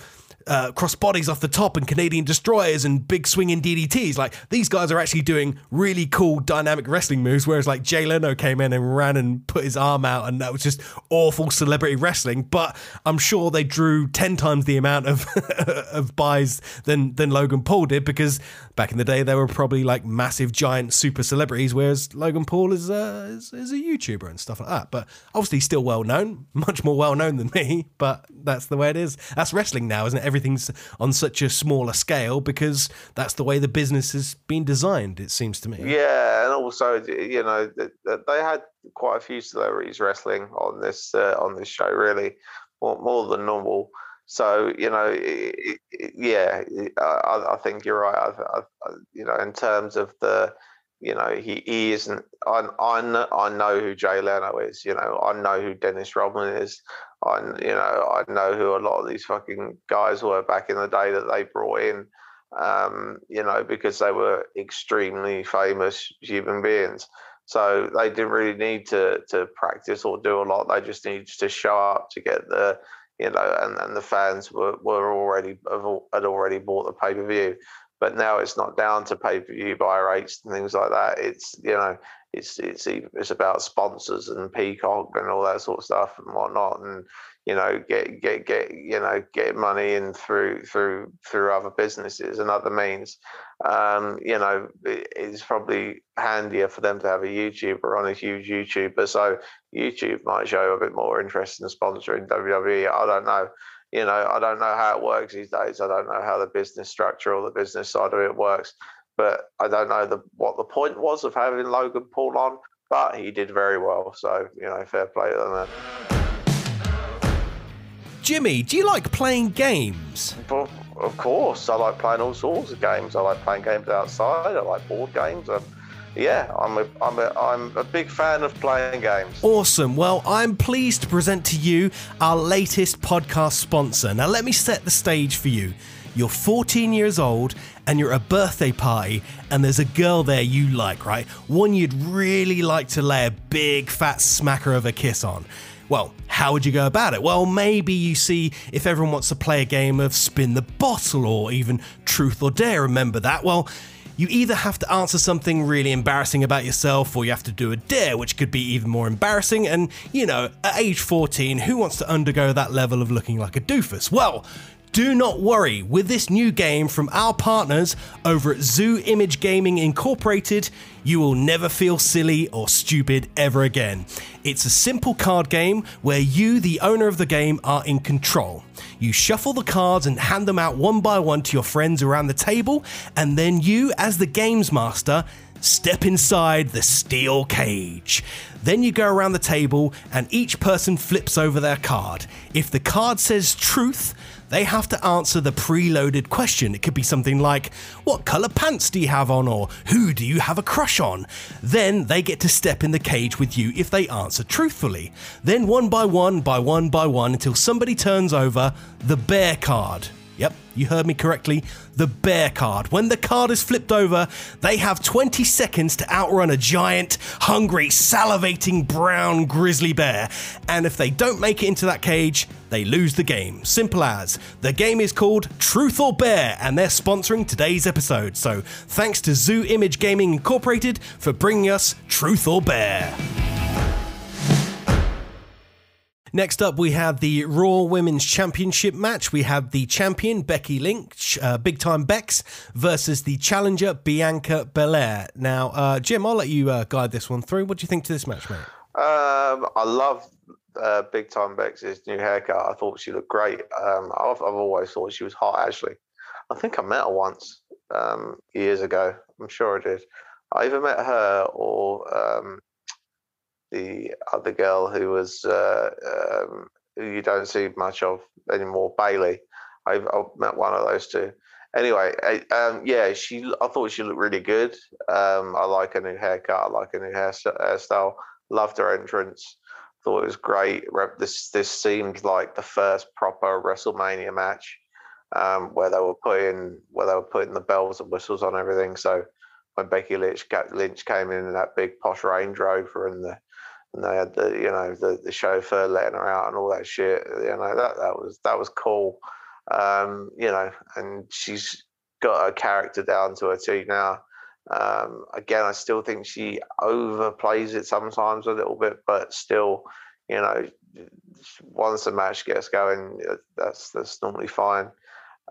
uh, cross bodies off the top and Canadian destroyers and big swinging DDTs. Like these guys are actually doing really cool dynamic wrestling moves, whereas like Jay Leno came in and ran and put his arm out, and that was just awful celebrity wrestling. But I'm sure they drew ten times the amount of of buys than than Logan Paul did because back in the day they were probably like massive giant super celebrities, whereas Logan Paul is, uh, is, is a YouTuber and stuff like that. But obviously still well known, much more well known than me. But that's the way it is. That's wrestling now, isn't it? Everything's on such a smaller scale because that's the way the business has been designed. It seems to me. Yeah, and also you know they had quite a few celebrities wrestling on this uh, on this show, really more, more than normal. So you know, yeah, I, I, think you're right. I, I, you know, in terms of the, you know, he, he isn't. I, I I know who Jay Leno is. You know, I know who Dennis Rodman is. I you know I know who a lot of these fucking guys were back in the day that they brought in. Um, you know, because they were extremely famous human beings. So they didn't really need to to practice or do a lot. They just needed to show up to get the you know, and, and the fans were, were already had already bought the pay per view. But now it's not down to pay per view buy rates and things like that. It's you know, it's it's it's about sponsors and Peacock and all that sort of stuff and whatnot. And you know get get get you know get money in through through through other businesses and other means um, you know it's probably handier for them to have a youtuber on a huge youtuber so youtube might show a bit more interest in sponsoring wwe i don't know you know i don't know how it works these days i don't know how the business structure or the business side of it works but i don't know the what the point was of having logan paul on but he did very well so you know fair play to them Jimmy, do you like playing games? Well, of course, I like playing all sorts of games. I like playing games outside. I like board games. And yeah, I'm a, I'm, a, I'm a big fan of playing games. Awesome. Well, I'm pleased to present to you our latest podcast sponsor. Now, let me set the stage for you. You're 14 years old and you're at a birthday party, and there's a girl there you like, right? One you'd really like to lay a big fat smacker of a kiss on. Well, how would you go about it? Well, maybe you see if everyone wants to play a game of spin the bottle or even truth or dare. Remember that? Well, you either have to answer something really embarrassing about yourself or you have to do a dare, which could be even more embarrassing. And, you know, at age 14, who wants to undergo that level of looking like a doofus? Well, do not worry, with this new game from our partners over at Zoo Image Gaming Incorporated, you will never feel silly or stupid ever again. It's a simple card game where you, the owner of the game, are in control. You shuffle the cards and hand them out one by one to your friends around the table, and then you, as the games master, step inside the steel cage. Then you go around the table and each person flips over their card. If the card says truth, they have to answer the preloaded question. It could be something like, What colour pants do you have on? or Who do you have a crush on? Then they get to step in the cage with you if they answer truthfully. Then one by one, by one by one, until somebody turns over the bear card. Yep, you heard me correctly. The bear card. When the card is flipped over, they have 20 seconds to outrun a giant, hungry, salivating brown grizzly bear. And if they don't make it into that cage, they lose the game. Simple as. The game is called Truth or Bear, and they're sponsoring today's episode. So thanks to Zoo Image Gaming Incorporated for bringing us Truth or Bear. Next up, we have the Raw Women's Championship match. We have the champion Becky Lynch, uh, Big Time Bex, versus the challenger Bianca Belair. Now, uh, Jim, I'll let you uh, guide this one through. What do you think to this match, mate? Um, I love uh, Big Time Bex's new haircut. I thought she looked great. Um, I've, I've, always thought she was hot, actually. I think I met her once um, years ago. I'm sure I did. I either met her or um, the other girl who was uh, um, who you don't see much of anymore, Bayley. I've, I've met one of those two. Anyway, I, um, yeah, she. I thought she looked really good. Um, I like her new haircut. I like her new hairstyle. Loved her entrance. Thought it was great. This this seemed like the first proper WrestleMania match um, where they were putting where they were putting the bells and whistles on everything. So when Becky Lynch, Lynch came in in that big posh Range Rover and the and they had the you know the, the chauffeur letting her out and all that shit. You know that that was that was cool. Um, you know, and she's got a character down to a T now. Um, again, I still think she overplays it sometimes a little bit, but still, you know, once the match gets going, that's that's normally fine.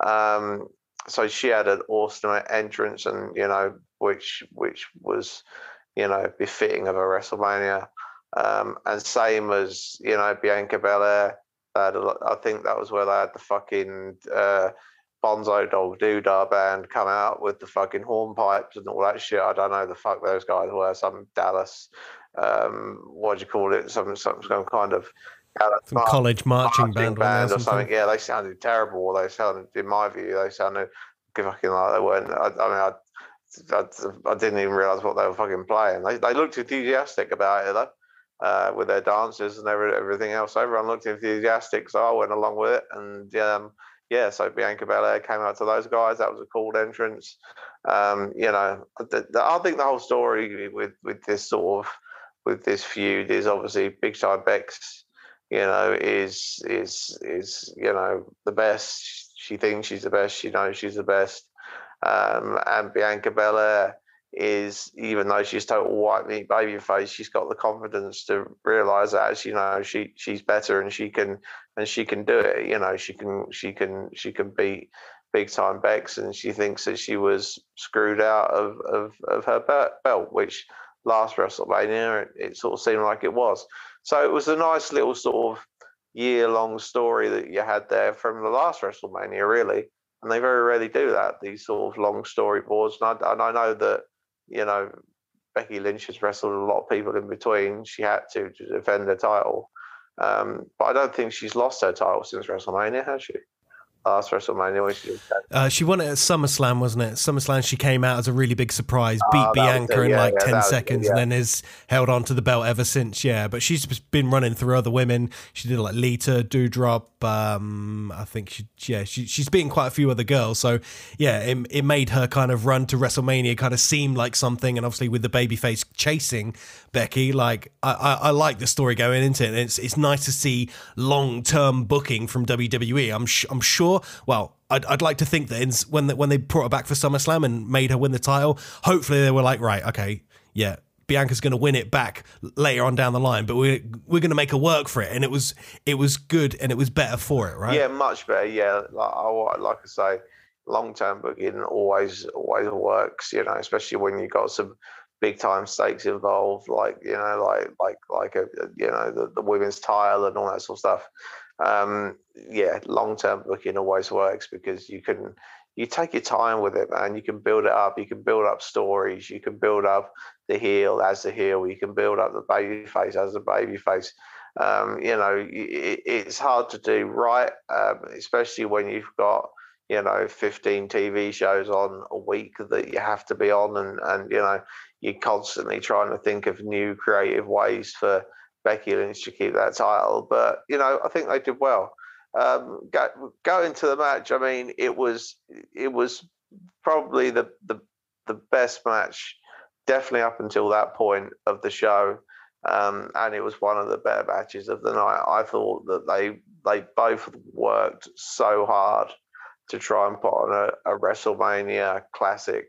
Um, so she had an awesome entrance, and you know, which which was, you know, befitting of a WrestleMania. Um, and same as you know Bianca Belair. I think that was where they had the fucking uh, Bonzo Dog Doodah band come out with the fucking hornpipes and all that shit. I don't know the fuck those guys were. Some Dallas, um, what do you call it? Some some, some kind of some college marching, marching band, band or, something. or, something. Yeah, they sounded terrible. They sounded, in my view, they sounded fucking like they weren't. I, I mean, I, I, I, didn't even realize what they were fucking playing. They, they looked enthusiastic about it though, uh, with their dances and every, everything else. Everyone looked enthusiastic, so I went along with it. And um, yeah, so Bianca Belair came out to those guys. That was a cool entrance. Um, you know, the, the, I think the whole story with with this sort of with this feud is obviously Big Time Bex. You know, is is is you know the best. She thinks she's the best. She knows she's the best. Um, and Bianca Belair is, even though she's total white meat baby face, she's got the confidence to realise that you know she she's better and she can and she can do it. You know, she can she can she can beat big time Bex, and she thinks that she was screwed out of of, of her belt, which last WrestleMania it, it sort of seemed like it was. So it was a nice little sort of year long story that you had there from the last WrestleMania, really. And they very rarely do that, these sort of long storyboards. And I, and I know that, you know, Becky Lynch has wrestled a lot of people in between. She had to, defend her title. Um, but I don't think she's lost her title since WrestleMania, has she? Last WrestleMania when she uh, she won it at SummerSlam, wasn't it? SummerSlam, she came out as a really big surprise, beat uh, Bianca in like yeah, 10 seconds, and then has held on to the belt ever since. Yeah, but she's been running through other women. She did like Lita, Doudrop. Um, I think she, yeah, she, she's beaten quite a few other girls. So yeah, it, it made her kind of run to WrestleMania kind of seem like something. And obviously with the babyface chasing Becky, like I, I, I like the story going into it. And it's it's nice to see long term booking from WWE. I'm sh- I'm sure Well, I'd, I'd like to think that in, when when they brought her back for SummerSlam and made her win the title, hopefully they were like, right, okay, yeah, Bianca's going to win it back later on down the line, but we're we're going to make her work for it, and it was it was good and it was better for it, right? Yeah, much better. Yeah, like I like I say, long term booking always always works. You know, especially when you got some big time stakes involved, like you know, like like like a you know the, the women's title and all that sort of stuff um, yeah, long term booking always works because you can you take your time with it, man. You can build it up. You can build up stories. You can build up the heel as the heel. You can build up the baby face as the baby face. Um, you know, it, it's hard to do right, um, especially when you've got you know 15 TV shows on a week that you have to be on, and and you know you're constantly trying to think of new creative ways for Becky Lynch to keep that title. But you know, I think they did well. Um, go, going to the match, I mean, it was it was probably the the the best match, definitely up until that point of the show. Um, and it was one of the better matches of the night. I thought that they they both worked so hard to try and put on a, a WrestleMania classic,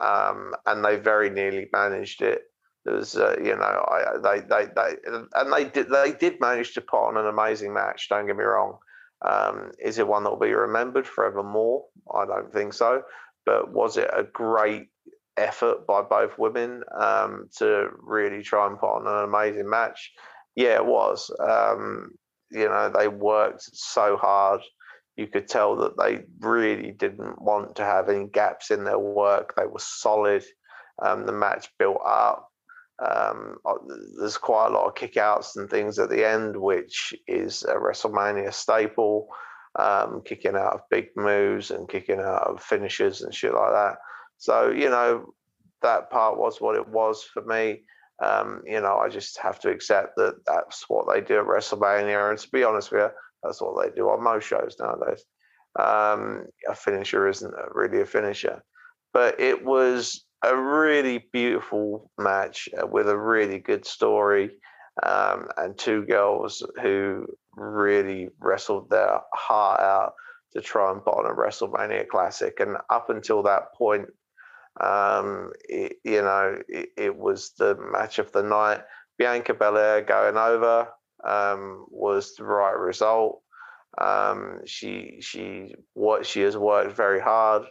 um, and they very nearly managed it. There's, uh, you know, I, they, they, they, and they did, they did manage to put on an amazing match. Don't get me wrong. Um, is it one that will be remembered forevermore? I don't think so. But was it a great effort by both women um, to really try and put on an amazing match? Yeah, it was. Um, you know, they worked so hard. You could tell that they really didn't want to have any gaps in their work. They were solid. Um, the match built up. Um, uh, there's quite a lot of kickouts and things at the end, which is a WrestleMania staple. Um, kicking out of big moves and kicking out of finishes and shit like that. So you know that part was what it was for me. Um, you know, I just have to accept that that's what they do at WrestleMania, and to be honest with you, that's what they do on most shows nowadays. Um, a finisher isn't really a finisher, but it was a really beautiful match uh, with a really good story um, and two girls who really wrestled their heart out to try and on a WrestleMania Classic. And up until that point, um, it, you know, it, it, was the match of the night. Bianca Belair going over um, was the right result. Um, she she what she has worked very hard.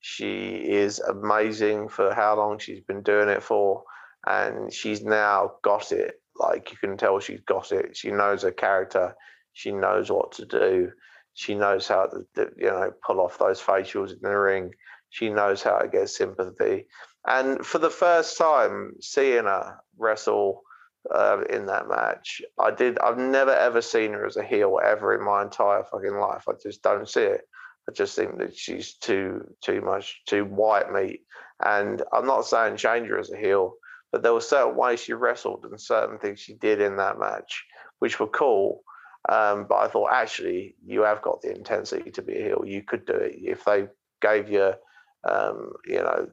She is amazing for how long she's been doing it for, and she's now got it. Like you can tell, she's got it. She knows her character. She knows what to do. She knows how to, you know, pull off those facials in the ring. She knows how to get sympathy. And for the first time, seeing her wrestle uh, in that match, I did. I've never ever seen her as a heel ever in my entire fucking life. I just don't see it. I just think that she's too too much too white meat. And I'm not saying change her as a heel, but there were certain ways she wrestled and certain things she did in that match which were cool. Um, but I thought actually you have got the intensity to be a heel. You could do it if they gave you, um, you know,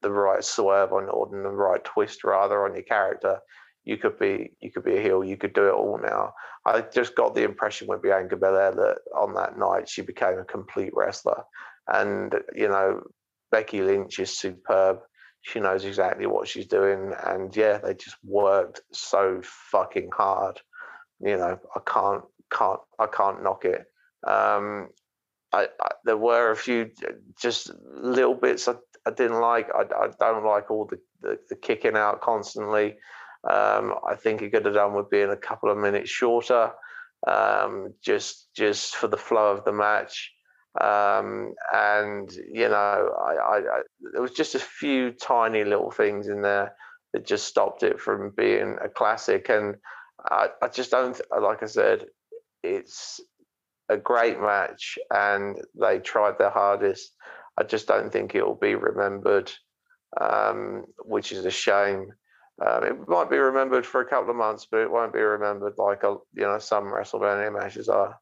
the right swerve on or the right twist rather on your character. You could be you could be a heel. You could do it all now. I just got the impression with Bianca Belair that on that night she became a complete wrestler, and you know Becky Lynch is superb. She knows exactly what she's doing, and yeah, they just worked so fucking hard you know, I can't can't I can't knock it. Um, I, I, there were a few just little bits I, I didn't like. I, I don't like all the, the, the kicking out constantly. Um, I think he could have done with being a couple of minutes shorter, um, just just for the flow of the match. Um, and you know, I, I, there was just a few tiny little things in there that just stopped it from being a classic. And I, I just don't, like I said, it's a great match and they tried their hardest. I just don't think it will be remembered, um, which is a shame. Um, it might be remembered for a couple of months, but it won't be remembered like a, you know some WrestleMania matches are.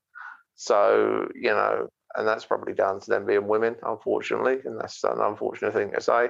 So you know, and that's probably down to them being women, unfortunately, and that's an unfortunate thing to say.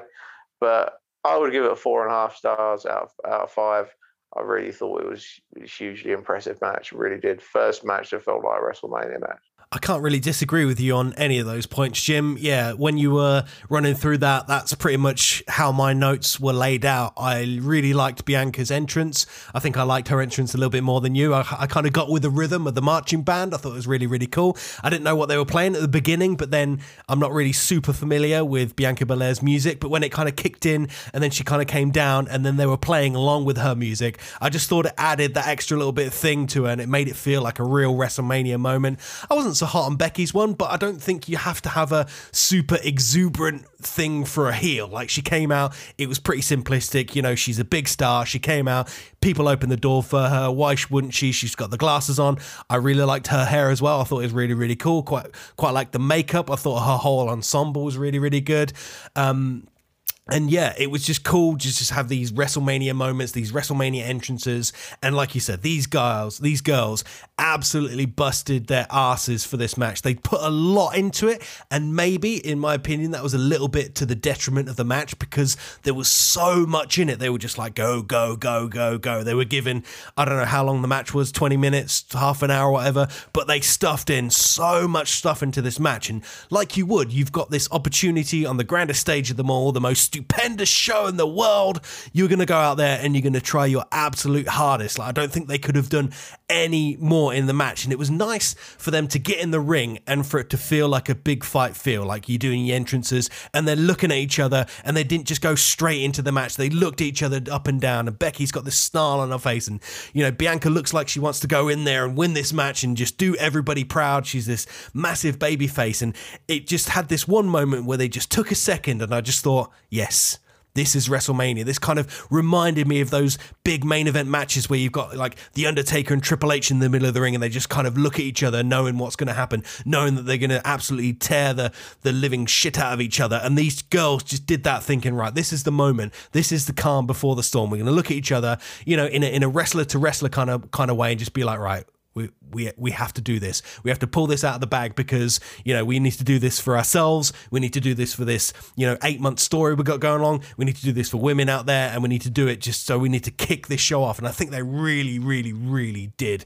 But I would give it four and a half stars out of, out of five. I really thought it was a hugely impressive match. Really did. First match that felt like a WrestleMania match. I can't really disagree with you on any of those points, Jim. Yeah, when you were running through that, that's pretty much how my notes were laid out. I really liked Bianca's entrance. I think I liked her entrance a little bit more than you. I, I kind of got with the rhythm of the marching band. I thought it was really, really cool. I didn't know what they were playing at the beginning, but then I'm not really super familiar with Bianca Belair's music. But when it kind of kicked in and then she kind of came down and then they were playing along with her music, I just thought it added that extra little bit of thing to her and it made it feel like a real WrestleMania moment. I wasn't so hot on Becky's one, but I don't think you have to have a super exuberant thing for a heel. Like she came out, it was pretty simplistic. You know, she's a big star. She came out, people opened the door for her. Why wouldn't she? She's got the glasses on. I really liked her hair as well. I thought it was really, really cool. Quite, quite like the makeup. I thought her whole ensemble was really, really good. Um, and yeah, it was just cool just to have these WrestleMania moments, these WrestleMania entrances, and like you said, these girls, these girls absolutely busted their asses for this match. They put a lot into it, and maybe, in my opinion, that was a little bit to the detriment of the match because there was so much in it. They were just like go, go, go, go, go. They were given I don't know how long the match was, twenty minutes, half an hour, whatever, but they stuffed in so much stuff into this match, and like you would, you've got this opportunity on the grandest stage of them all, the most stupendous show in the world. You're going to go out there and you're going to try your absolute hardest. Like, I don't think they could have done any more in the match. And it was nice for them to get in the ring and for it to feel like a big fight feel, like you're doing the entrances and they're looking at each other and they didn't just go straight into the match. They looked at each other up and down. And Becky's got this snarl on her face. And, you know, Bianca looks like she wants to go in there and win this match and just do everybody proud. She's this massive baby face. And it just had this one moment where they just took a second and I just thought, yes, this is WrestleMania. This kind of reminded me of those big main event matches where you've got like The Undertaker and Triple H in the middle of the ring and they just kind of look at each other, knowing what's going to happen, knowing that they're going to absolutely tear the, the living shit out of each other. And these girls just did that thinking, right, this is the moment. This is the calm before the storm. We're going to look at each other, you know, in a, in a wrestler to wrestler kind of, kind of way and just be like, right, we, we we have to do this. We have to pull this out of the bag because you know we need to do this for ourselves. We need to do this for this you know eight month story we got going along. We need to do this for women out there, and we need to do it just so we need to kick this show off. And I think they really, really, really did.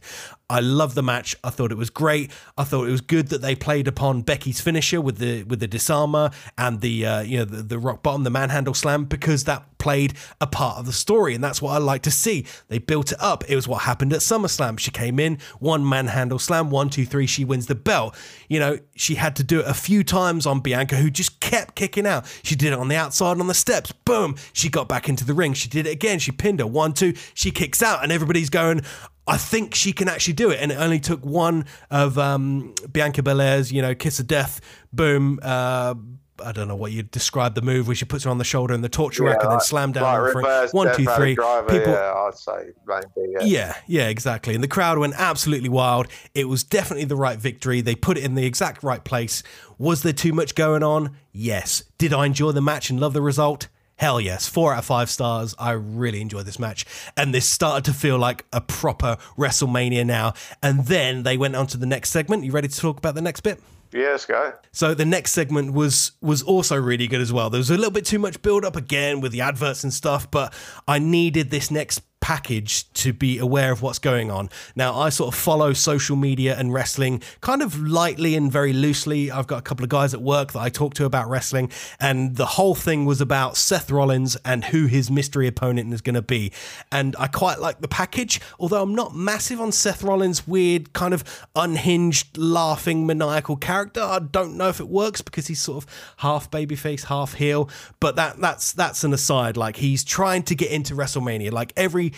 I love the match. I thought it was great. I thought it was good that they played upon Becky's finisher with the with the disarmer and the uh, you know the, the rock bottom, the manhandle slam, because that played a part of the story, and that's what I like to see. They built it up. It was what happened at SummerSlam. She came in, one manhandle slam, one, two, three. She wins the belt. You know, she had to do it a few times on Bianca, who just kept kicking out. She did it on the outside on the steps. Boom. She got back into the ring. She did it again. She pinned her. One, two. She kicks out, and everybody's going, I think she can actually do it. And it only took one of um, Bianca Belair's, you know, kiss of death, boom. Uh, I don't know what you describe the move where she puts her on the shoulder and the torture yeah, rack and then slam down like front. One, two, three. Driver, People, yeah, I'd say maybe, yeah. yeah, yeah, exactly. And the crowd went absolutely wild. It was definitely the right victory. They put it in the exact right place. Was there too much going on? Yes. Did I enjoy the match and love the result? Hell yes, four out of five stars. I really enjoyed this match. And this started to feel like a proper WrestleMania now. And then they went on to the next segment. You ready to talk about the next bit? Yes, go. So the next segment was was also really good as well. There was a little bit too much build up again with the adverts and stuff, but I needed this next package to be aware of what's going on. Now, I sort of follow social media and wrestling kind of lightly and very loosely. I've got a couple of guys at work that I talk to about wrestling, and the whole thing was about Seth Rollins and who his mystery opponent is going to be. And I quite like the package, although I'm not massive on Seth Rollins' weird, kind of unhinged, laughing, maniacal character. I don't know if it works because he's sort of half babyface, half heel. But that that's that's an aside. Like he's trying to get into WrestleMania. Like every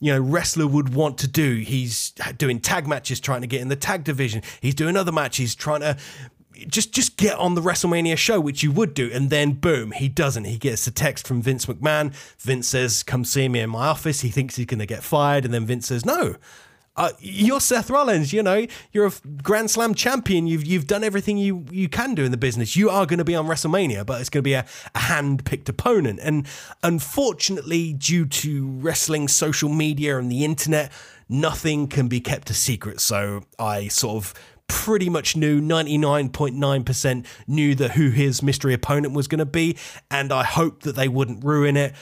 you know wrestler would want to do. He's doing tag matches, trying to get in the tag division. He's doing other matches, trying to just just get on the WrestleMania show, which you would do, and then boom, he doesn't. He gets a text from Vince McMahon. Vince says, "Come see me in my office." He thinks he's going to get fired, and then Vince says, "No, uh, you're Seth Rollins. You know, you're a Grand Slam champion. You've you've done everything you you can do in the business. You are going to be on WrestleMania, but it's going to be a, a hand picked opponent. And unfortunately, due to wrestling, social media, and the internet, nothing can be kept a secret. So I sort of pretty much knew 99.9% knew that who his mystery opponent was going to be and I hoped that they wouldn't ruin it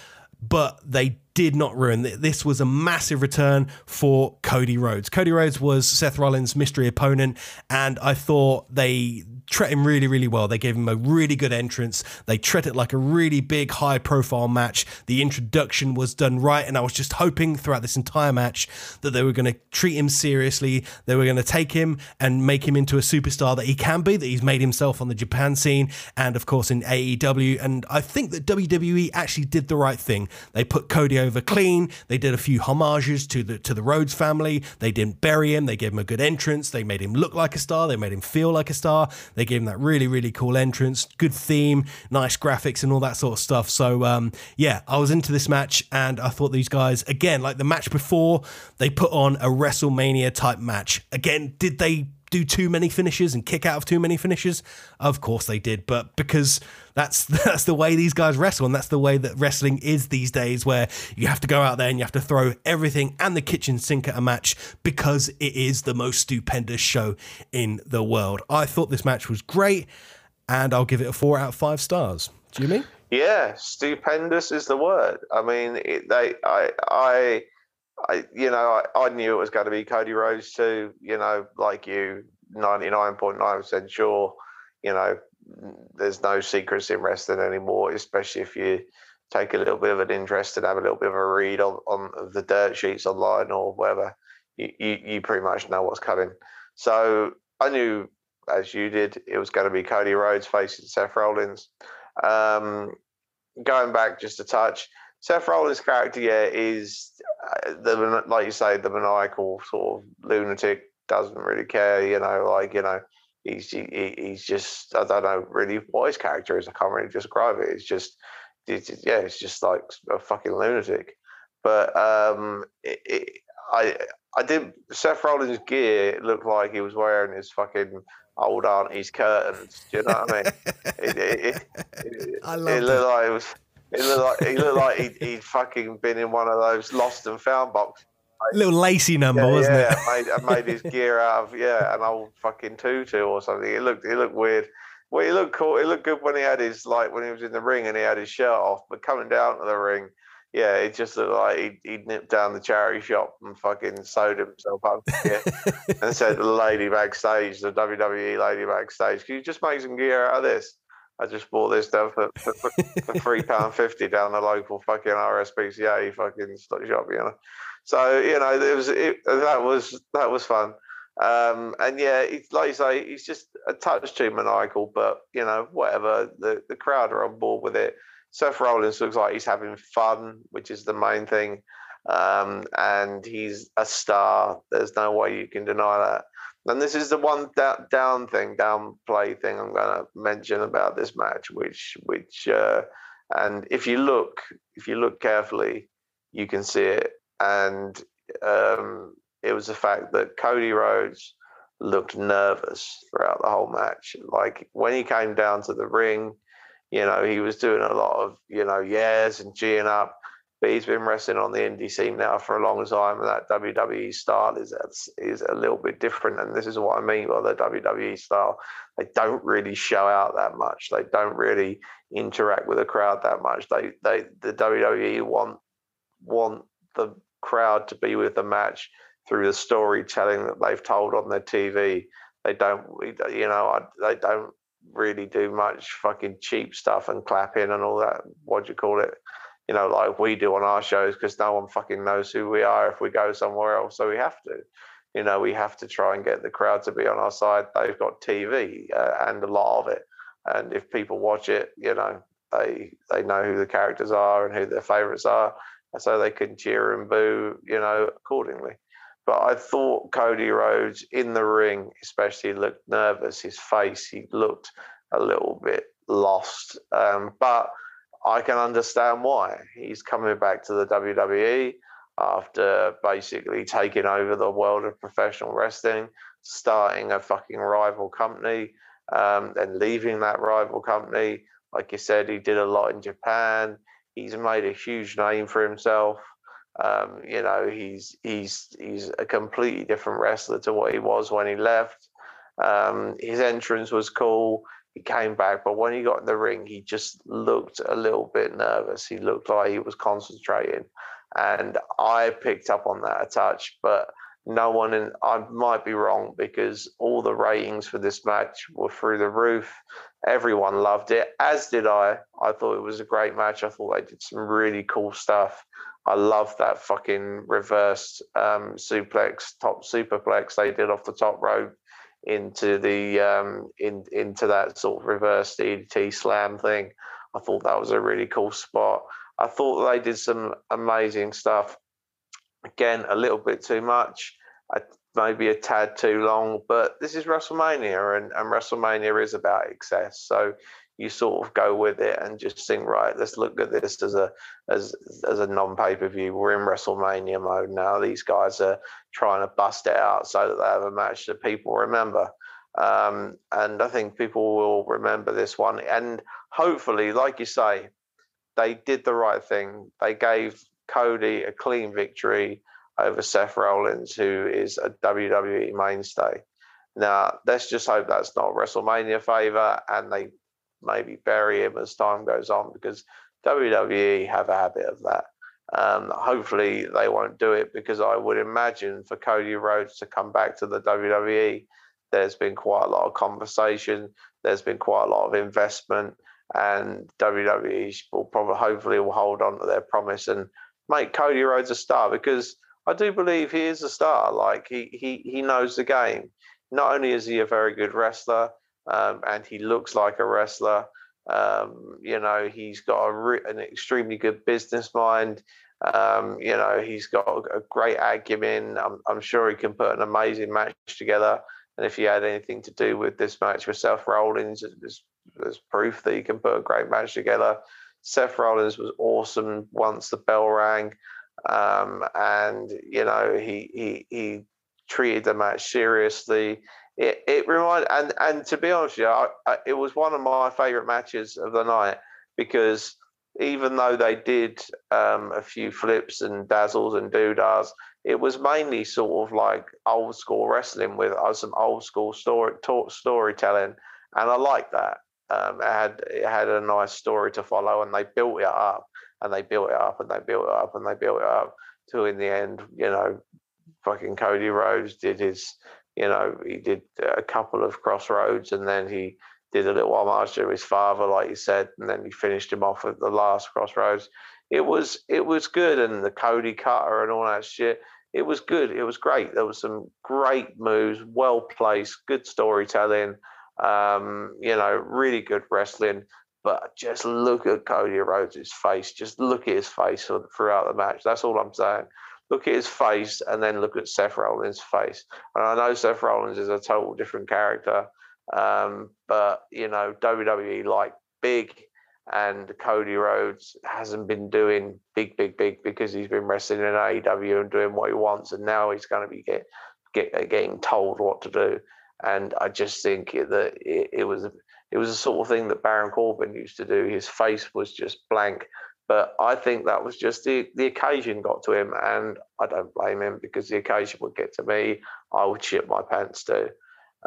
but they did not ruin. This was a massive return for Cody Rhodes. Cody Rhodes was Seth Rollins' mystery opponent, and I thought they treat him really, really well. They gave him a really good entrance. They treat it like a really big, high profile match. The introduction was done right, and I was just hoping throughout this entire match that they were going to treat him seriously. They were going to take him and make him into a superstar that he can be, that he's made himself on the Japan scene, and of course in AEW. And I think that WWE actually did the right thing. They put Cody over clean. They did a few homages to the to the Rhodes family. They didn't bury him. They gave him a good entrance. They made him look like a star. They made him feel like a star. They gave him that really, really cool entrance, good theme, nice graphics, and all that sort of stuff. So, um, yeah, I was into this match, and I thought these guys, again, like the match before, they put on a WrestleMania type match. Again, did they do too many finishes and kick out of too many finishes? Of course they did, but because that's that's the way these guys wrestle, and that's the way that wrestling is these days, where you have to go out there and you have to throw everything and the kitchen sink at a match because it is the most stupendous show in the world. I thought this match was great, and I'll give it a four out of five stars. Do you mean? Yeah, stupendous is the word. I mean, it, they, I, I I, you know, I, I knew it was going to be Cody Rhodes too. You know, like you, ninety nine point nine percent sure. You know, there's no secrets in wrestling anymore, especially if you take a little bit of an interest and have a little bit of a read on, on the dirt sheets online or whatever. You, you, you pretty much know what's coming. So I knew, as you did, it was going to be Cody Rhodes facing Seth Rollins. Um, going back just a touch, Seth Rollins' character, yeah, is uh, the like you say, the maniacal sort of lunatic. Doesn't really care, you know. Like you know, he's he, he's just I don't know really what his character is. I can't really describe it. It's just, it's, yeah, it's just like a fucking lunatic. But um, it, it, I I did Seth Rollins' gear looked like he was wearing his fucking old auntie's curtains. Do you know what I mean? it, it, it, I love it looked like it was he looked like he looked like he'd, he'd, fucking been in one of those lost and found boxes. little lacy number, yeah, wasn't yeah, it? made, I made his gear out of yeah, an old fucking tutu or something. It looked it looked weird. Well, he looked cool. He looked good when he had his like when he was in the ring and he had his shirt off. But coming down to the ring, yeah, it just looked like he he nipped down the charity shop and fucking sewed himself up yeah. and said to the lady backstage, the WWE lady backstage, "Can you just make some gear out of this?" I just bought this down for, for, for three pound fifty down the local fucking RSPCA fucking shop, you know. So you know, it was it, that was that was fun. Um, and yeah, like you say, he's just a touch too maniacal, but you know, whatever. The the crowd are on board with it. Seth Rollins looks like he's having fun, which is the main thing. Um, and he's a star. There's no way you can deny that. And this is the one da- down thing, downplay thing I'm going to mention about this match, which, which, uh, and if you look, if you look carefully, you can see it. And um, it was the fact that Cody Rhodes looked nervous throughout the whole match. Like when he came down to the ring, you know, he was doing a lot of, you know, yes and geeing up but he's been wrestling on the indie scene now for a long time, and that WWE style is is a little bit different. And this is what I mean by the WWE style. They don't really show out that much. They don't really interact with the crowd that much. They they the WWE want want the crowd to be with the match through the storytelling that they've told on their TV. They don't, you know, they don't really do much fucking cheap stuff and clapping and all that. What do you call it? You know, like we do on our shows because no one fucking knows who we are if we go somewhere else. So we have to, you know, we have to try and get the crowd to be on our side. They've got TV uh, and a lot of it. And if people watch it, you know, they they know who the characters are and who their favorites are. So they can cheer and boo, you know, accordingly. But I thought Cody Rhodes in the ring, especially, looked nervous. His face, he looked a little bit lost. Um, but I can understand why. He's coming back to the WWE after basically taking over the world of professional wrestling, starting a fucking rival company, um, then leaving that rival company. Like you said, he did a lot in Japan. He's made a huge name for himself. Um, you know, he's he's he's a completely different wrestler to what he was when he left. Um, his entrance was cool he came back, but when he got in the ring, he just looked a little bit nervous. He looked like he was concentrating, and I picked up on that a touch. But no one, and I might be wrong because all the ratings for this match were through the roof. Everyone loved it, as did I. I thought it was a great match. I thought they did some really cool stuff. I love that fucking reversed um, suplex, top superplex they did off the top rope into the um, in into that sort of reverse DDT slam thing. I thought that was a really cool spot. I thought they did some amazing stuff. Again, a little bit too much, maybe a tad too long, but this is WrestleMania, and, and WrestleMania is about excess. So you sort of go with it and just think, right, let's look at this as a as as a non pay per view. We're in WrestleMania mode now. These guys are trying to bust it out so that they have a match that people remember. Um, and I think people will remember this one. And hopefully, like you say, they did the right thing. They gave Cody a clean victory over Seth Rollins, who is a WWE mainstay. Now, let's just hope that's not WrestleMania favor and they maybe bury him as time goes on because WWE have a habit of that. Um, hopefully, they won't do it because I would imagine for Cody Rhodes to come back to the WWE, there's been quite a lot of conversation, there's been quite a lot of investment, and WWE will probably, hopefully, will hold on to their promise and make Cody Rhodes a star because I do believe he is a star. Like he he he knows the game. Not only is he a very good wrestler, um, and he looks like a wrestler. Um, you know, he's got re- an extremely good business mind. Um, you know, he's got a great acumen. I'm, I'm, sure he can put an amazing match together. And if he had anything to do with this match with Seth Rollins, there's, proof that he can put a great match together. Seth Rollins was awesome once the bell rang. Um, and, you know, he, he, he treated the match seriously it, it reminded and and to be honest, yeah, I, I, it was one of my favourite matches of the night because even though they did um, a few flips and dazzles and doodahs, it was mainly sort of like old school wrestling with uh, some old school story talk, storytelling, and I like that. Um, it had it had a nice story to follow, and they built it up, and they built it up, and they built it up, and they built it up till in the end, you know, fucking Cody Rhodes did his, you know, he did a couple of Cross Rhodes, and then he did a little homage to his father, like you said, and then he finished him off at the last Cross Rhodes. It was it was good, and the Cody cutter and all that shit it was good. It was great. There was some great moves, well placed, good storytelling. Um, you know, really good wrestling. But just look at Cody Rhodes' face. Just look at his face throughout the match. That's all I'm saying. Look at his face and then look at Seth Rollins' face. And I know Seth Rollins is a total different character. Um, but, you know, WWE like big and Cody Rhodes hasn't been doing big, big, big because he's been wrestling in AEW and doing what he wants, and now he's going to be get, get, getting told what to do. And I just think that it, it was it was a sort of thing that Baron Corbin used to do. His face was just blank, but I think that was just the the occasion got to him, and I don't blame him because the occasion would get to me. I would shit my pants too.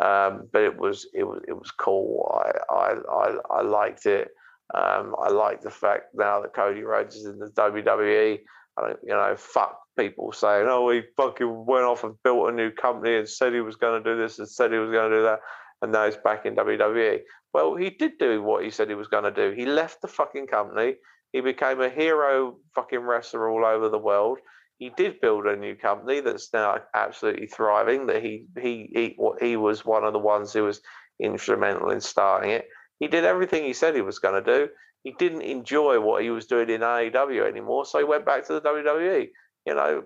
Um, but it was it was it was cool. I I I, I liked it. Um, I like the fact now that Cody Rhodes is in the WWE. I don't, you know, fuck people saying, "Oh, he fucking went off and built a new company and said he was going to do this and said he was going to do that, and now he's back in WWE." Well, he did do what he said he was going to do. He left the fucking company. He became a hero fucking wrestler all over the world. He did build a new company that's now absolutely thriving. That he he he, he was one of the ones who was instrumental in starting it he did everything he said he was going to do. He didn't enjoy what he was doing in AEW anymore, so he went back to the WWE. You know,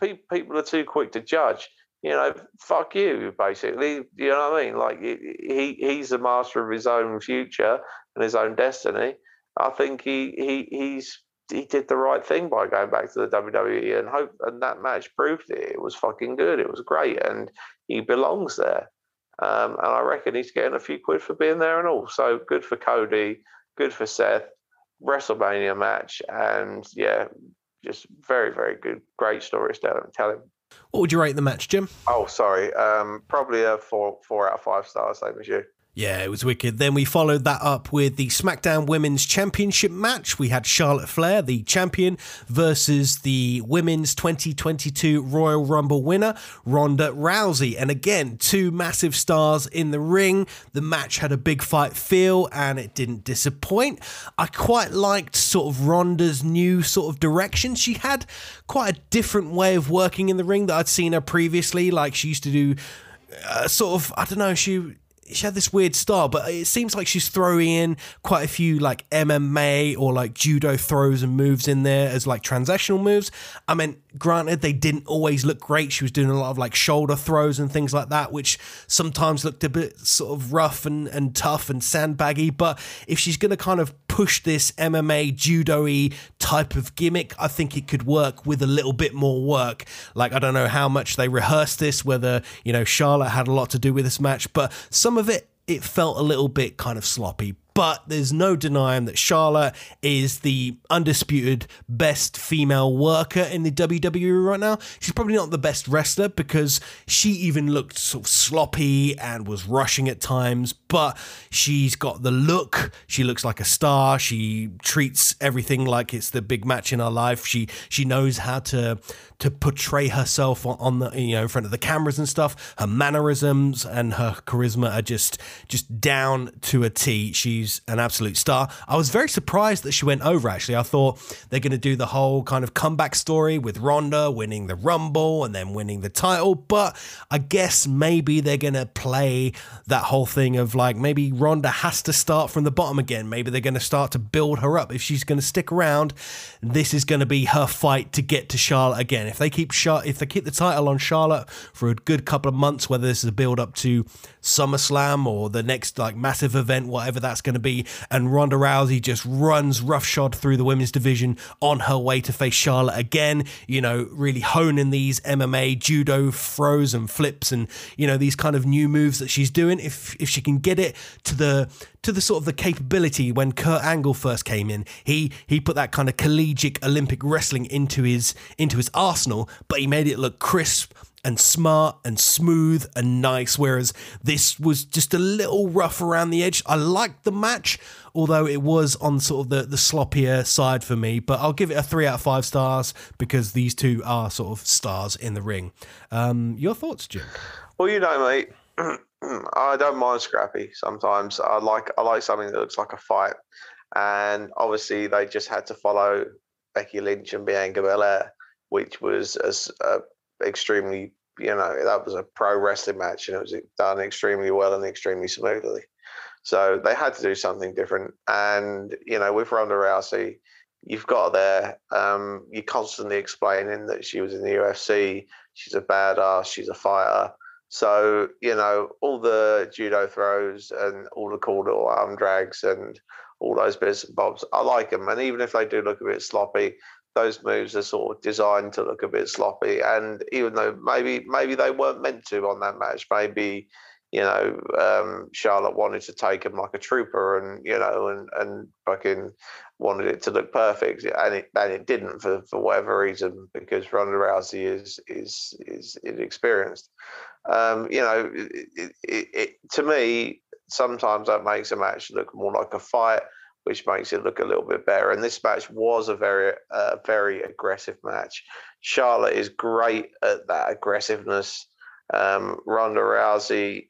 people are too quick to judge. You know, fuck you, basically. You know what I mean? Like he he's the master of his own future and his own destiny. I think he he he's he did the right thing by going back to the WWE and hope and that match proved it. It was fucking good. It was great, and he belongs there. Um, and I reckon he's getting a few quid for being there and all. So good for Cody, good for Seth. WrestleMania match, and yeah, just very, very good. Great stories to tell him. What would you rate the match, Jim? Oh, sorry. Um, probably a four, four out of five stars, same as you. Yeah, it was wicked. Then we followed that up with the SmackDown Women's Championship match. We had Charlotte Flair, the champion, versus the Women's 2022 Royal Rumble winner, Ronda Rousey. And again, two massive stars in the ring. The match had a big fight feel and it didn't disappoint. I quite liked sort of Ronda's new sort of direction. She had quite a different way of working in the ring that I'd seen her previously. Like she used to do uh, sort of, I don't know, she she had this weird style, but it seems like she's throwing in quite a few like MMA or like judo throws and moves in there as like transactional moves. I mean, granted, they didn't always look great. She was doing a lot of like shoulder throws and things like that, which sometimes looked a bit sort of rough and, and tough and sandbaggy. But if she's going to kind of push this MMA judo type of gimmick, I think it could work with a little bit more work. Like, I don't know how much they rehearsed this, whether, you know, Charlotte had a lot to do with this match, but some of it it felt a little bit kind of sloppy but there's no denying that Charlotte is the undisputed best female worker in the WWE right now. She's probably not the best wrestler because she even looked sort of sloppy and was rushing at times, but she's got the look. She looks like a star. She treats everything like it's the big match in her life. She she knows how to to portray herself on the you know in front of the cameras and stuff. Her mannerisms and her charisma are just just down to a T. She's an absolute star. I was very surprised that she went over. Actually, I thought they're going to do the whole kind of comeback story with Ronda winning the Rumble and then winning the title, but I guess maybe they're going to play that whole thing of like maybe Ronda has to start from the bottom again. Maybe they're going to start to build her up. If she's going to stick around, this is going to be her fight to get to Charlotte again. If they keep Char- if they keep the title on Charlotte for a good couple of months, whether this is a build up to SummerSlam or the next like massive event, whatever that's going going to be. And Ronda Rousey just runs roughshod through the women's division on her way to face Charlotte again. You know, really honing these MMA judo throws and flips and you know these kind of new moves that she's doing. If if she can get it to the to the sort of the capability when Kurt Angle first came in. He he put that kind of collegiate Olympic wrestling into his into his arsenal, but he made it look crisp and smart and smooth and nice. Whereas this was just a little rough around the edge. I liked the match, although it was on sort of the, the sloppier side for me. But I'll give it a three out of five stars because these two are sort of stars in the ring. Um, your thoughts, Jim? Well, you know, mate. I don't mind scrappy sometimes. I like I like something that looks like a fight, and obviously they just had to follow Becky Lynch and Bianca Belair, which was as uh, extremely you know that was a pro wrestling match and it was done extremely well and extremely smoothly. So they had to do something different, and you know with Ronda Rousey, you've got there. Um, you're constantly explaining that she was in the UFC. She's a badass. She's a fighter so, you know, all the judo throws and all the cool little arm drags and all those bits and bobs, I like them. And even if they do look a bit sloppy, those moves are sort of designed to look a bit sloppy. And even though maybe maybe they weren't meant to on that match, maybe you know um, Charlotte wanted to take him like a trooper, and you know, and and fucking wanted it to look perfect, and it and it didn't for, for whatever reason because Ronda Rousey is is is inexperienced. Um, you know, it, it, it, to me, sometimes that makes a match look more like a fight, which makes it look a little bit better. And this match was a very, uh, very aggressive match. Charlotte is great at that aggressiveness. Um, Ronda Rousey,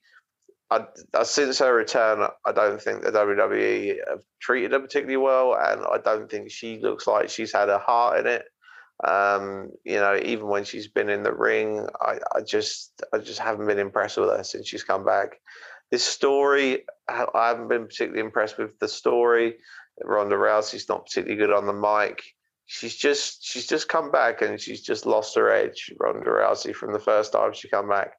I, I, since her return, I don't think the WWE have treated her particularly well, and I don't think she looks like she's had a heart in it. Um, you know, even when she's been in the ring, I, I just I just haven't been impressed with her since she's come back. This story, I haven't been particularly impressed with the story. Ronda Rousey's not particularly good on the mic. She's just she's just come back and she's just lost her edge, Ronda Rousey, from the first time she come back.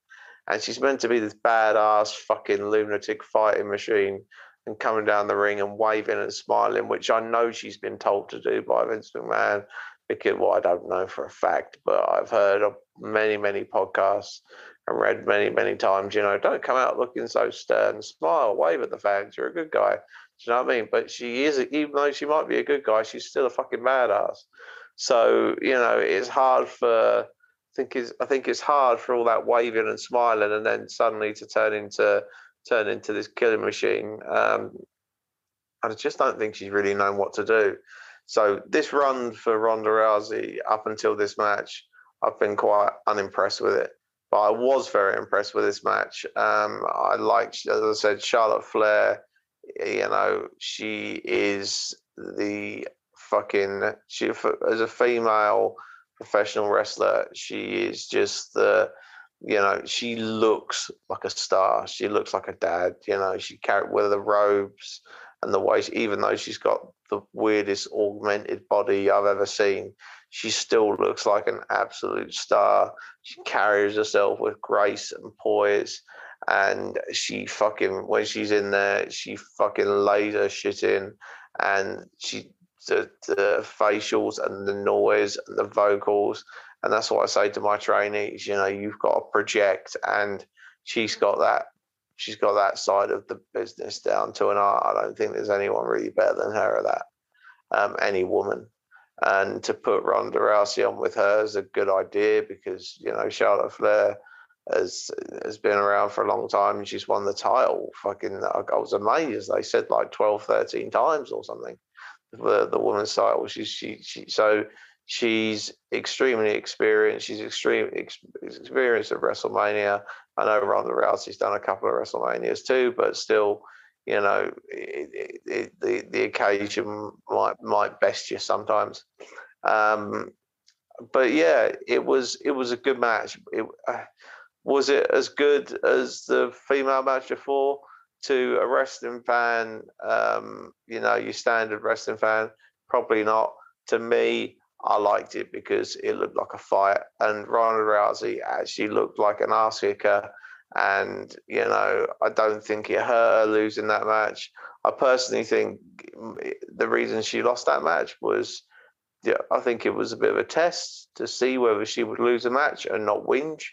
And she's meant to be this badass fucking lunatic fighting machine and coming down the ring and waving and smiling, which I know she's been told to do by Vince McMahon because well, I don't know for a fact, but I've heard of many, many podcasts and read many, many times, you know, don't come out looking so stern, smile, wave at the fans, you're a good guy. Do you know what I mean? But she is, even though she might be a good guy, she's still a fucking badass. So, you know, it's hard for, I think it's, I think it's hard for all that waving and smiling and then suddenly to turn into, turn into this killing machine. Um, I just don't think she's really known what to do. So this run for Ronda Rousey up until this match, I've been quite unimpressed with it. But I was very impressed with this match. Um, I liked, as I said, Charlotte Flair. You know, she is the fucking she as a female professional wrestler. She is just the you know she looks like a star she looks like a dad you know she carried with the robes and the way, even though she's got the weirdest augmented body I've ever seen, she still looks like an absolute star. She carries herself with grace and poise, and she fucking when she's in there, she fucking lays her shit in, and she the, the facials and the noise and the vocals, and that's what I say to my trainees. You know, you've got to project, and she's got that she's got that side of the business down to an art. I don't think there's anyone really better than her at that. Um, any woman. And to put Ronda Rousey on with her is a good idea because you know Charlotte Flair has has been around for a long time and she's won the title. Fucking, I was amazed. They said like 12, 13 times or something. The the woman's title. She's she she so she's extremely experienced. She's extreme ex, experienced at WrestleMania. I know Ronda Rousey's done a couple of WrestleManias too, but still, you know, it, it, the the occasion might might best you sometimes. Um, but yeah, it was it was a good match. It, uh, was it as good as the female match before? To a wrestling fan, um, you know, your standard wrestling fan, probably not. To me, I liked it because it looked like a fight, and Ronda Rousey actually looked like an ass kicker, and you know I don't think it hurt her losing that match. I personally think mm, the reason she lost that match was, yeah, I think it was a bit of a test to see whether she would lose a match and not whinge,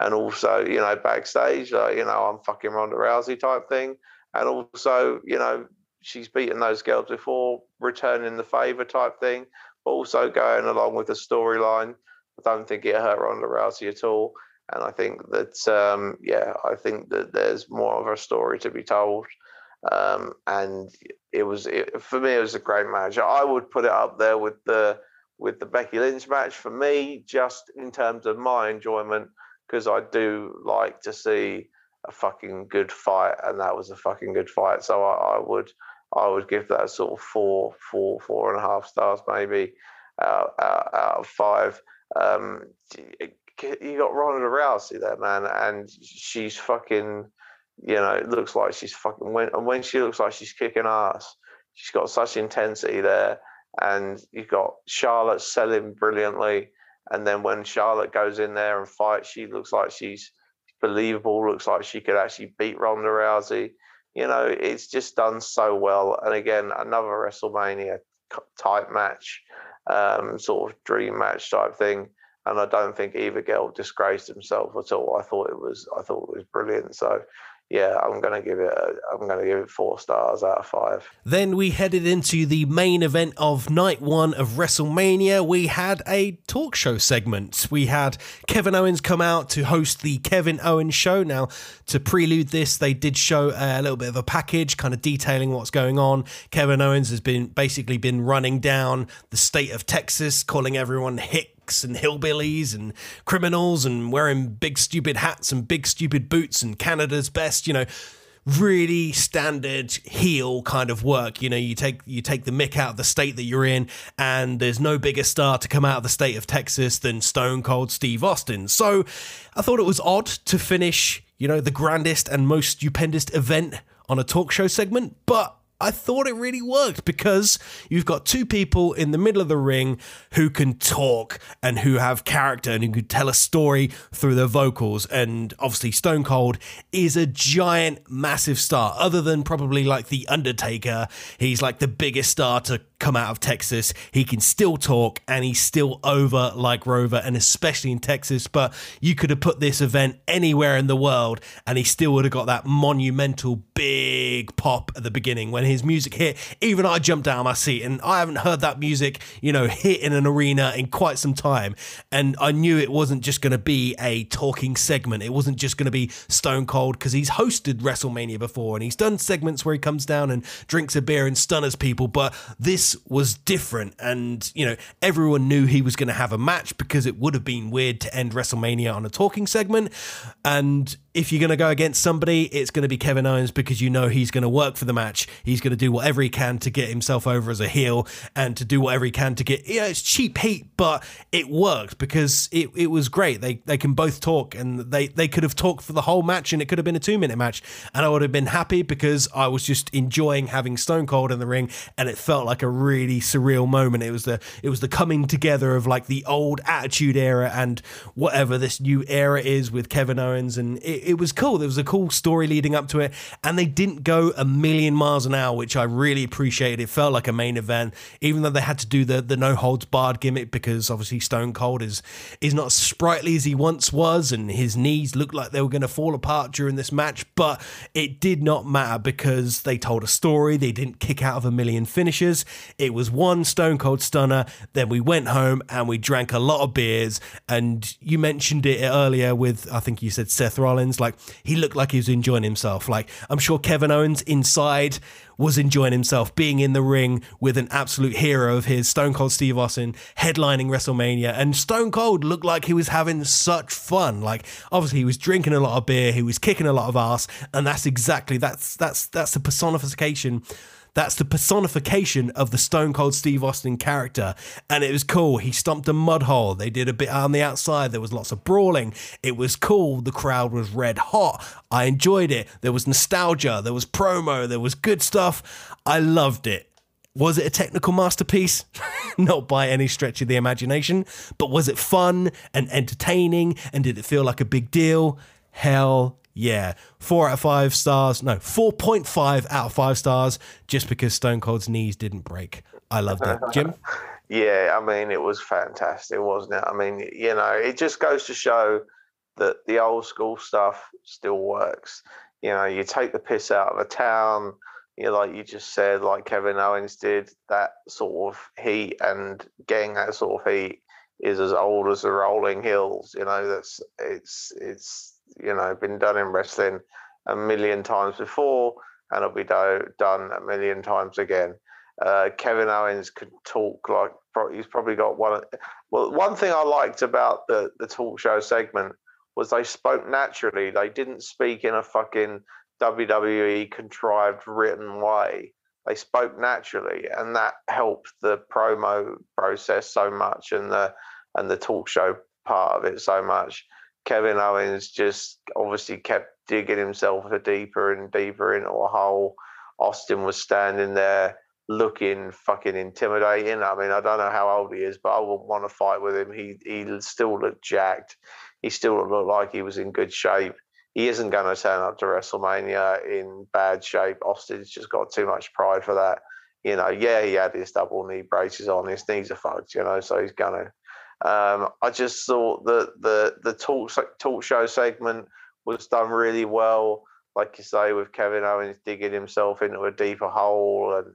and also you know backstage like you know I'm fucking Ronda Rousey type thing, and also you know she's beaten those girls before, returning the favour type thing, but also going along with the storyline. I don't think it hurt Ronda Rousey at all. And I think that, um, yeah, I think that there's more of a story to be told. Um, and it was it, for me, it was a great match. I would put it up there with the with the Becky Lynch match for me, just in terms of my enjoyment, because I do like to see a fucking good fight, and that was a fucking good fight. So I, I would I would give that sort of four, four, four and a half stars maybe out, out, out of five. Um, you got Ronda Rousey there, man, and she's fucking, you know, it looks like she's fucking when and when she looks like she's kicking ass, she's got such intensity there, and you've got Charlotte selling brilliantly, and then when Charlotte goes in there and fights, she looks like she's believable, looks like she could actually beat Ronda Rousey. You know, it's just done so well, and again, another WrestleMania type match, um, sort of dream match type thing and I don't think either girl disgraced himself at all. I thought it was I thought it was brilliant. So yeah, I'm gonna give it. A, I'm gonna give it four stars out of five. Then we headed into the main event of night one of WrestleMania. We had a talk show segment. We had Kevin Owens come out to host the Kevin Owens Show. Now, to prelude this, they did show a little bit of a package, kind of detailing what's going on. Kevin Owens has been basically been running down the state of Texas, calling everyone hick and hillbillies and criminals and wearing big stupid hats and big stupid boots and Canada's best, you know, really standard heel kind of work. You know, you take you take the mick out of the state that you're in, and there's no bigger star to come out of the state of Texas than Stone Cold Steve Austin. So I thought it was odd to finish, you know, the grandest and most stupendous event on a talk show segment, but I thought it really worked because you've got two people in the middle of the ring who can talk and who have character and who can tell a story through their vocals. And obviously, Stone Cold is a giant, massive star. Other than probably like The Undertaker, he's like the biggest star to come out of Texas. He can still talk and he's still over like Rover, and especially in Texas. But you could have put this event anywhere in the world and he still would have got that monumental big pop at the beginning when his music hit. Even I jumped out of my seat and I haven't heard that music, you know, hit in an arena in quite some time. And I knew it wasn't just going to be a talking segment, it wasn't just going to be Stone Cold because he's hosted WrestleMania before and he's done segments where he comes down and drinks a beer and stunners people. But this was different, and you know everyone knew he was going to have a match because it would have been weird to end WrestleMania on a talking segment, and if you're going to go against somebody, it's going to be Kevin Owens because you know he's going to work for the match. He's going to do whatever he can to get himself over as a heel and to do whatever he can to get. Yeah, it's cheap heat, but it worked because it, it was great. They they can both talk and they they could have talked for the whole match and it could have been a two minute match and I would have been happy because I was just enjoying having Stone Cold in the ring and it felt like a really surreal moment. It was the it was the coming together of like the old Attitude Era and whatever this new era is with Kevin Owens and it, it was cool. There was a cool story leading up to it, and they didn't go a million miles an hour, which I really appreciated. It felt like a main event, even though they had to do the the no holds barred gimmick because obviously Stone Cold is is not as sprightly as he once was, and his knees looked like they were going to fall apart during this match. But it did not matter because they told a story. They didn't kick out of a million finishes. It was one Stone Cold stunner. Then we went home and we drank a lot of beers. And you mentioned it earlier with I think you said Seth Rollins. Like he looked like he was enjoying himself. Like I'm sure Kevin Owens inside was enjoying himself being in the ring with an absolute hero of his, Stone Cold Steve Austin, headlining WrestleMania. And Stone Cold looked like he was having such fun. Like obviously he was drinking a lot of beer, he was kicking a lot of ass, and that's exactly that's that's that's the personification that's the personification of the Stone Cold Steve Austin character. And it was cool. He stomped a mud hole. They did a bit on the outside. There was lots of brawling. It was cool. The crowd was red hot. I enjoyed it. There was nostalgia. There was promo. There was good stuff. I loved it. Was it a technical masterpiece? Not by any stretch of the imagination, but was it fun and entertaining? And did it feel like a big deal? Hell Yeah, four out of five stars. No, 4.5 out of five stars just because Stone Cold's knees didn't break. I loved it. Jim? yeah, I mean, it was fantastic, wasn't it? I mean, you know, it just goes to show that the old school stuff still works. You know, you take the piss out of a town, you know, like you just said, like Kevin Owens did, that sort of heat and getting that sort of heat is as old as the rolling hills. You know, that's it's it's you know been done in wrestling a million times before, and it'll be do, done a million times again. Uh, Kevin Owens could talk like he's probably got one. Well, one thing I liked about the the talk show segment was they spoke naturally. They didn't speak in a fucking WWE contrived written way. They spoke naturally, and that helped the promo process so much, and the and the talk show part of it so much. Kevin Owens just obviously kept digging himself deeper and deeper into a hole. Austin was standing there looking fucking intimidating. I mean, I don't know how old he is, but I wouldn't want to fight with him. He he still looked jacked. He still looked like he was in good shape. He isn't going to turn up to WrestleMania in bad shape. Austin's just got too much pride for that. You know, yeah, he had his double knee braces on. His knees are fucked, you know, so he's going to um, I just thought that the the talk talk show segment was done really well, like you say, with Kevin Owens digging himself into a deeper hole and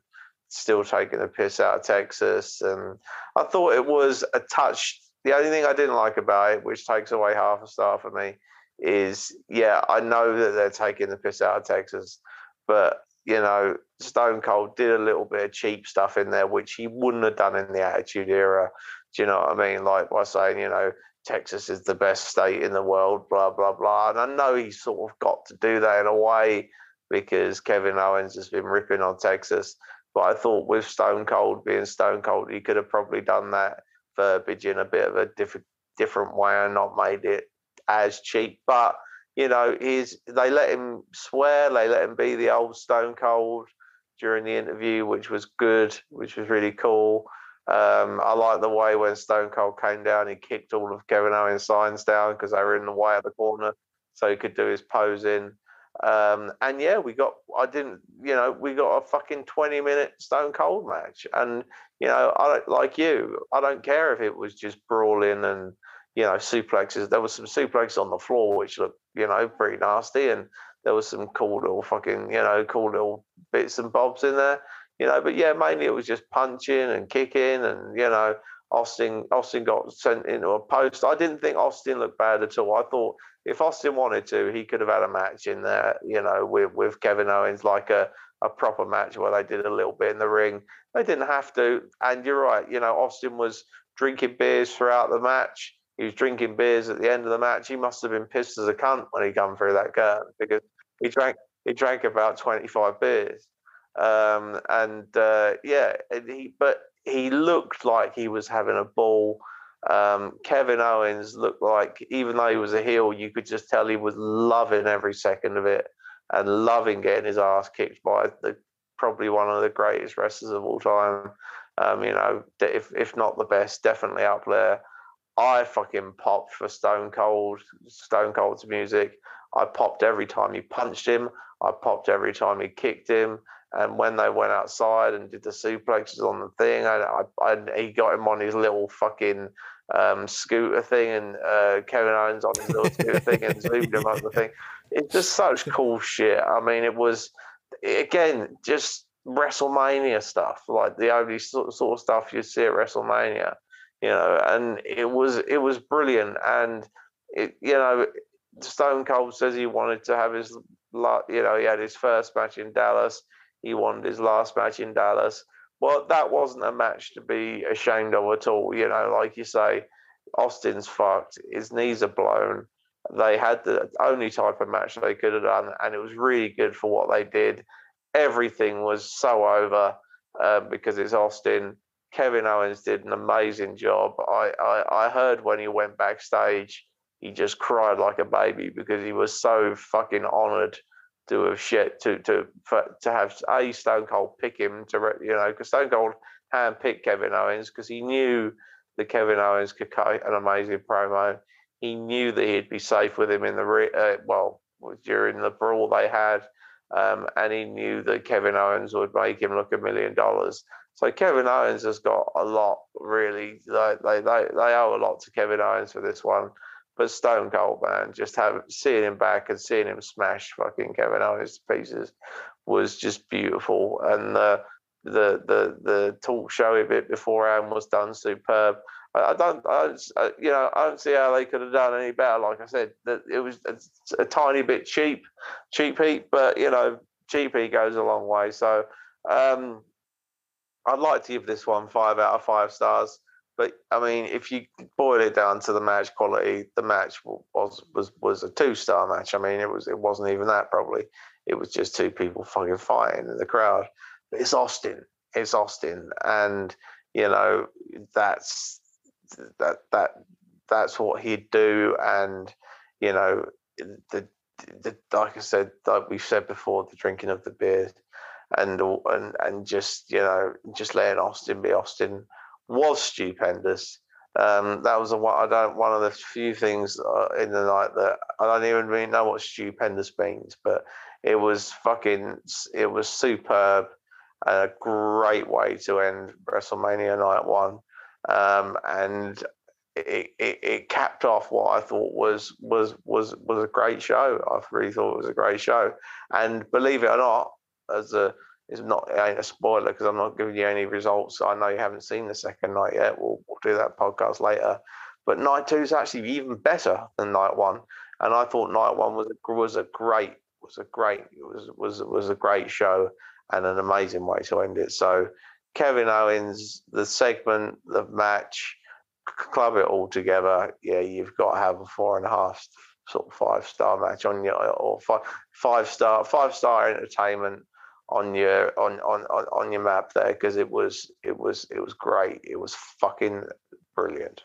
still taking the piss out of Texas. And I thought it was a touch. The only thing I didn't like about it, which takes away half a star for me, is yeah, I know that they're taking the piss out of Texas, but you know, Stone Cold did a little bit of cheap stuff in there, which he wouldn't have done in the Attitude Era. Do you know what I mean? Like by saying, you know, Texas is the best state in the world, blah, blah, blah. And I know he's sort of got to do that in a way because Kevin Owens has been ripping on Texas. But I thought with Stone Cold being Stone Cold, he could have probably done that verbiage in a bit of a different different way and not made it as cheap. But you know, he's they let him swear, they let him be the old Stone Cold during the interview, which was good, which was really cool. Um, I like the way when Stone Cold came down, he kicked all of Kevin Owens' signs down because they were in the way of the corner, so he could do his posing. Um, and yeah, we got, I didn't, you know, we got a fucking 20 minute Stone Cold match. And, you know, I don't, like you, I don't care if it was just brawling and, you know, suplexes. There was some suplexes on the floor, which looked, you know, pretty nasty. And there was some cool little fucking, you know, cool little bits and bobs in there you know. But yeah, mainly it was just punching and kicking, and you know, Austin Austin got sent into a post. I didn't think Austin looked bad at all. I thought if Austin wanted to, he could have had a match in there, you know, with with Kevin Owens, like a a proper match where they did a little bit in the ring. They didn't have to. And you're right, you know, Austin was drinking beers throughout the match. He was drinking beers at the end of the match. He must have been pissed as a cunt when he come through that curtain because he drank he drank about 25 beers. Um, and uh, yeah, he, but he looked like he was having a ball. Um, Kevin Owens looked like, even though he was a heel, you could just tell he was loving every second of it and loving getting his ass kicked by the probably one of the greatest wrestlers of all time. Um, you know, if if not the best, definitely up there. I fucking popped for Stone Cold, Stone Cold's music. I popped every time he punched him. I popped every time he kicked him. And when they went outside and did the suplexes on the thing, I, I, I he got him on his little fucking um, scooter thing, and uh, Kevin Owens on his little scooter thing, and zoomed him up the thing. It's just such cool shit. I mean, it was again just WrestleMania stuff, like the only sort, sort of stuff you see at WrestleMania, you know. And it was it was brilliant, and it you know Stone Cold says he wanted to have his, you know, he had his first match in Dallas he won his last match in Dallas. Well, that wasn't a match to be ashamed of at all. You know, like you say, Austin's fucked. His knees are blown. They had the only type of match they could have done, and it was really good for what they did. Everything was so over uh, because it's Austin. Kevin Owens did an amazing job. I, I, I heard when he went backstage, he just cried like a baby because he was so fucking honored to have shit to to for, to have a Stone Cold pick him to you know because Stone Cold handpicked Kevin Owens because he knew that Kevin Owens could cut an amazing promo. He knew that he'd be safe with him in the uh, well during the brawl they had, um, and he knew that Kevin Owens would make him look a million dollars. So Kevin Owens has got a lot, really. They, they, they, they owe a lot to Kevin Owens for this one. But Stone Cold, man, just have seeing him back and seeing him smash fucking Kevin Owens to pieces was just beautiful. And the the the the talk show bit beforehand was done superb. I, don't, I, you know, I don't see how they could have done any better. Like I said, that it was a, a, tiny bit cheap, cheap heat, but you know, cheap heat goes a long way. So, um, I'd like to give this one five out of five stars. But I mean, if you boil it down to the match quality, the match was was was a two star match. I mean, it was it wasn't even that probably. It was just two people fucking fighting in the crowd. But it's Austin. It's Austin, and you know that's that that that's what he'd do. And you know the, the like I said, like we've said before, the drinking of the beer and and and just you know just letting Austin be Austin was stupendous. Um, that was a, I don't one of the few things uh, in the night that I don't even really know what stupendous means, but it was fucking it was superb and a great way to end WrestleMania Night One, um, and it, it, it, capped off what I thought was was was was a great show. I really thought it was a great show, and believe it or not, as a it's not a spoiler because I'm not giving you any results. I know you haven't seen the second night yet. We'll, we'll do that podcast later. But night two is actually even better than night one, and I thought night one was a, was a great was a great was was was a great show and an amazing way to end it. So Kevin Owens, the segment, the match, club it all together. Yeah, you've got to have a four and a half sort of five star match on your or five five star five star entertainment on your on on on your map there because it was it was it was great. It was fucking brilliant.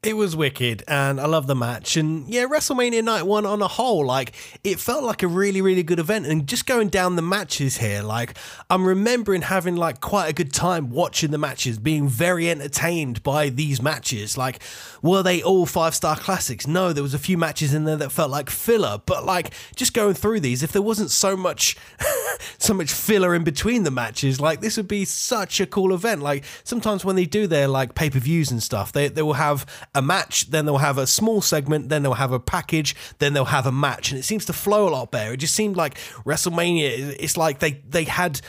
It was wicked, and I love the match. And yeah, WrestleMania Night One on a whole, like it felt like a really, really good event. And just going down the matches here, like I'm remembering having like quite a good time watching the matches, being very entertained by these matches. Like, were they all five star classics? No, there was a few matches in there that felt like filler. But like just going through these, if there wasn't so much, so much filler in between the matches, like this would be such a cool event. Like sometimes when they do their like pay per views and stuff, they they will have a match, then they'll have a small segment, then they'll have a package, then they'll have a match, and it seems to flow a lot better. It just seemed like WrestleMania. It's like they they had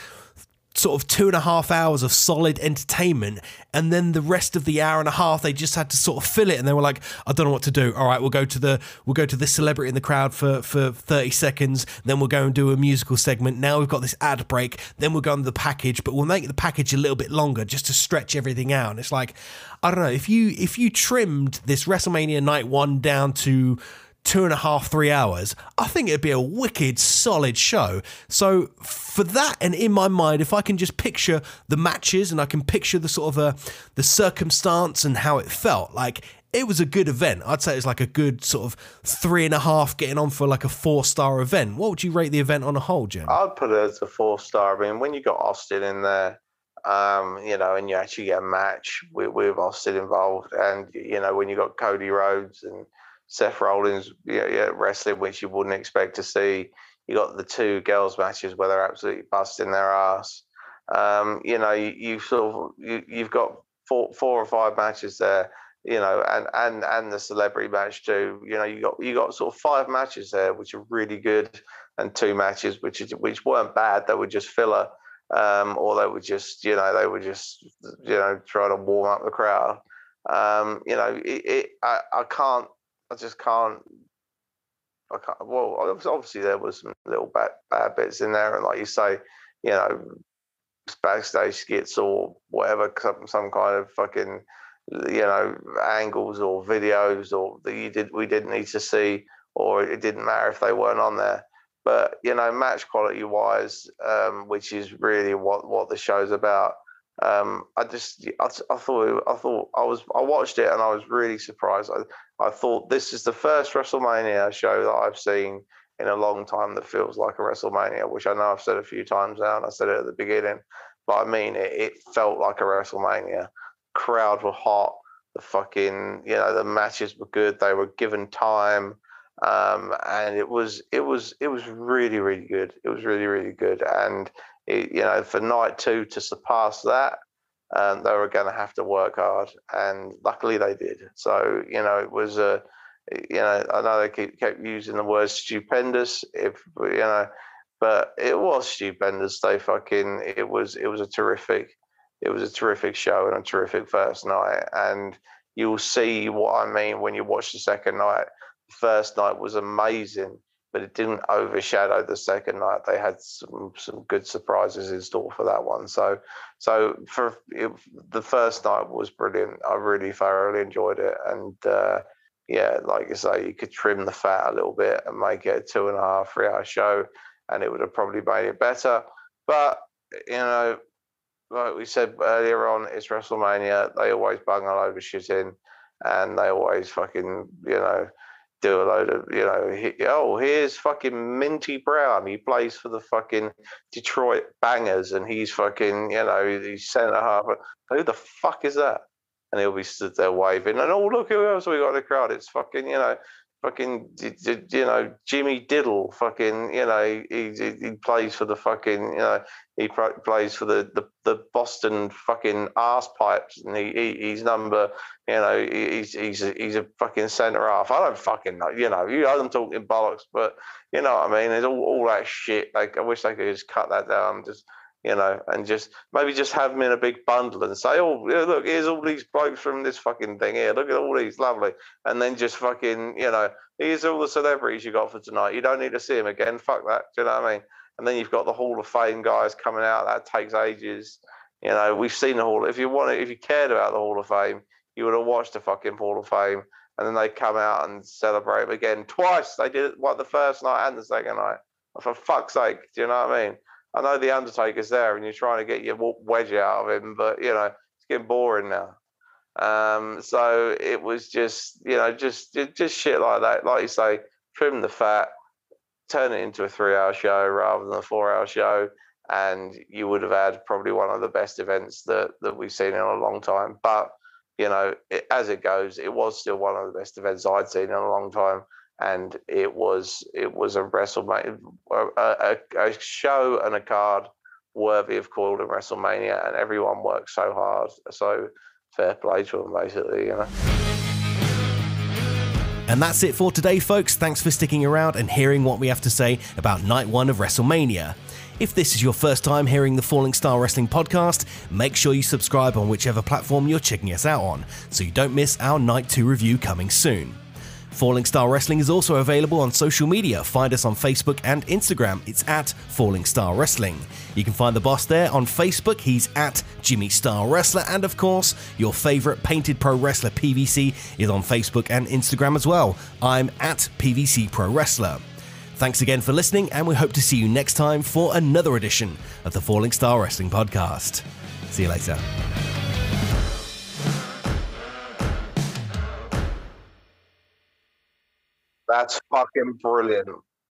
sort of two and a half hours of solid entertainment and then the rest of the hour and a half they just had to sort of fill it and they were like i don't know what to do. All right we'll go to the we'll go to this celebrity in the crowd for for 30 seconds then we'll go and do a musical segment. Now we've got this ad break then we'll go on the package but we'll make the package a little bit longer just to stretch everything out. And it's like i don't know if you if you trimmed this wrestlemania night one down to two and a half, three hours, I think it'd be a wicked, solid show. So for that, and in my mind, if I can just picture the matches and I can picture the sort of uh, the circumstance and how it felt, like it was a good event. I'd say it's like a good sort of three and a half, getting on for like a four star event. What would you rate the event on a whole, Jim? I'd put it as a four star. I mean, when you got Austin in there, um, you know, and you actually get a match with, with Austin involved, and you know, when you got Cody Rhodes and Seth Rollins yeah, yeah, wrestling, which you wouldn't expect to see. You got the two girls matches where they're absolutely busting their ass. Um, you know, you, you sort of you, you've got four four or five matches there. You know, and and and the celebrity match too. You know, you got you got sort of five matches there, which are really good, and two matches which which weren't bad. They were just filler, um, or they were just you know they were just you know trying to warm up the crowd. Um, you know, it, it I, I can't I just can't. I can't. Well, obviously there was some little bad bad bits in there, and like you say, you know, backstage skits or whatever, some, some kind of fucking, you know, angles or videos or that you did we didn't need to see, or it didn't matter if they weren't on there. But you know, match quality wise, um, which is really what what the show's about. Um, I just I, I, thought I thought I was I watched it and I was really surprised. I, I thought this is the first WrestleMania show that I've seen in a long time that feels like a WrestleMania, which I know I've said a few times now and I said it at the beginning, but I mean it, it felt like a WrestleMania. Crowd were hot. The fucking you know the matches were good. They were given time. um, and it was it was it was really really good. It was really really good, and you know for night two to surpass that, um, they were going to have to work hard, and luckily they did. So you know it was a you know I know they keep, kept using the word stupendous. If you know, but it was stupendous. They fucking it was it was a terrific it was a terrific show and a terrific first night, and you'll see what I mean when you watch the second night first night was amazing, but it didn't overshadow the second night. They had some some good surprises in store for that one. So so for it, the first night was brilliant. I really thoroughly enjoyed it, and uh, yeah, like you say, you could trim the fat a little bit and make it a two and a half, three hour show, and it would have probably made it better. But you know, like we said earlier on, it's WrestleMania. They always bung a load of shit in, and they always fucking you know do a load of, you know, he, oh, here's fucking Minty Brown. He plays for the fucking Detroit Bangers and he's fucking, you know, he's centre half. Who the fuck is that? And he'll be stood there waving. And oh, look who else we got in the crowd. It's fucking, you know, fucking you know Jimmy Diddle fucking you know he, he plays for the fucking you know he plays for the the, the Boston fucking ass pipes and he, he, he's number you know he's he's a, he's a fucking centre half. I don't fucking know you know you I'm talking bollocks but you know what I mean? There's all, all that shit. Like I wish they could just cut that down just you know, and just maybe just have them in a big bundle and say, oh, look, here's all these blokes from this fucking thing here. Look at all these, lovely. And then just fucking, you know, here's all the celebrities you got for tonight. You don't need to see them again. Fuck that. Do you know what I mean? And then you've got the Hall of Fame guys coming out. That takes ages. You know, we've seen the Hall. If you wanted, if you cared about the Hall of Fame, you would have watched the fucking Hall of Fame. And then they come out and celebrate again twice. They did it, what, the first night and the second night. For fuck's sake. Do you know what I mean? I know the Undertaker's there, and you're trying to get your wedge out of him, but you know it's getting boring now. Um, so it was just you know just just shit like that. Like you say, trim the fat, turn it into a three-hour show rather than a four-hour show, and you would have had probably one of the best events that that we've seen in a long time. But you know, it, as it goes, it was still one of the best events I'd seen in a long time and it was it was a WrestleMania, a, a, a show and a card worthy of calling WrestleMania, and everyone worked so hard. So fair play to them, basically, you know. And that's it for today, folks. Thanks for sticking around and hearing what we have to say about night one of WrestleMania. If this is your first time hearing the Falling Star Wrestling podcast, make sure you subscribe on whichever platform you're checking us out on so you don't miss our night two review coming soon. Falling Star Wrestling is also available on social media. Find us on Facebook and Instagram. It's at Falling Star Wrestling. You can find the boss there on Facebook. He's at Jimmy Star Wrestler. And of course, your favorite painted pro wrestler PVC is on Facebook and Instagram as well. I'm at PVC Pro Wrestler. Thanks again for listening, and we hope to see you next time for another edition of the Falling Star Wrestling Podcast. See you later. That's fucking brilliant.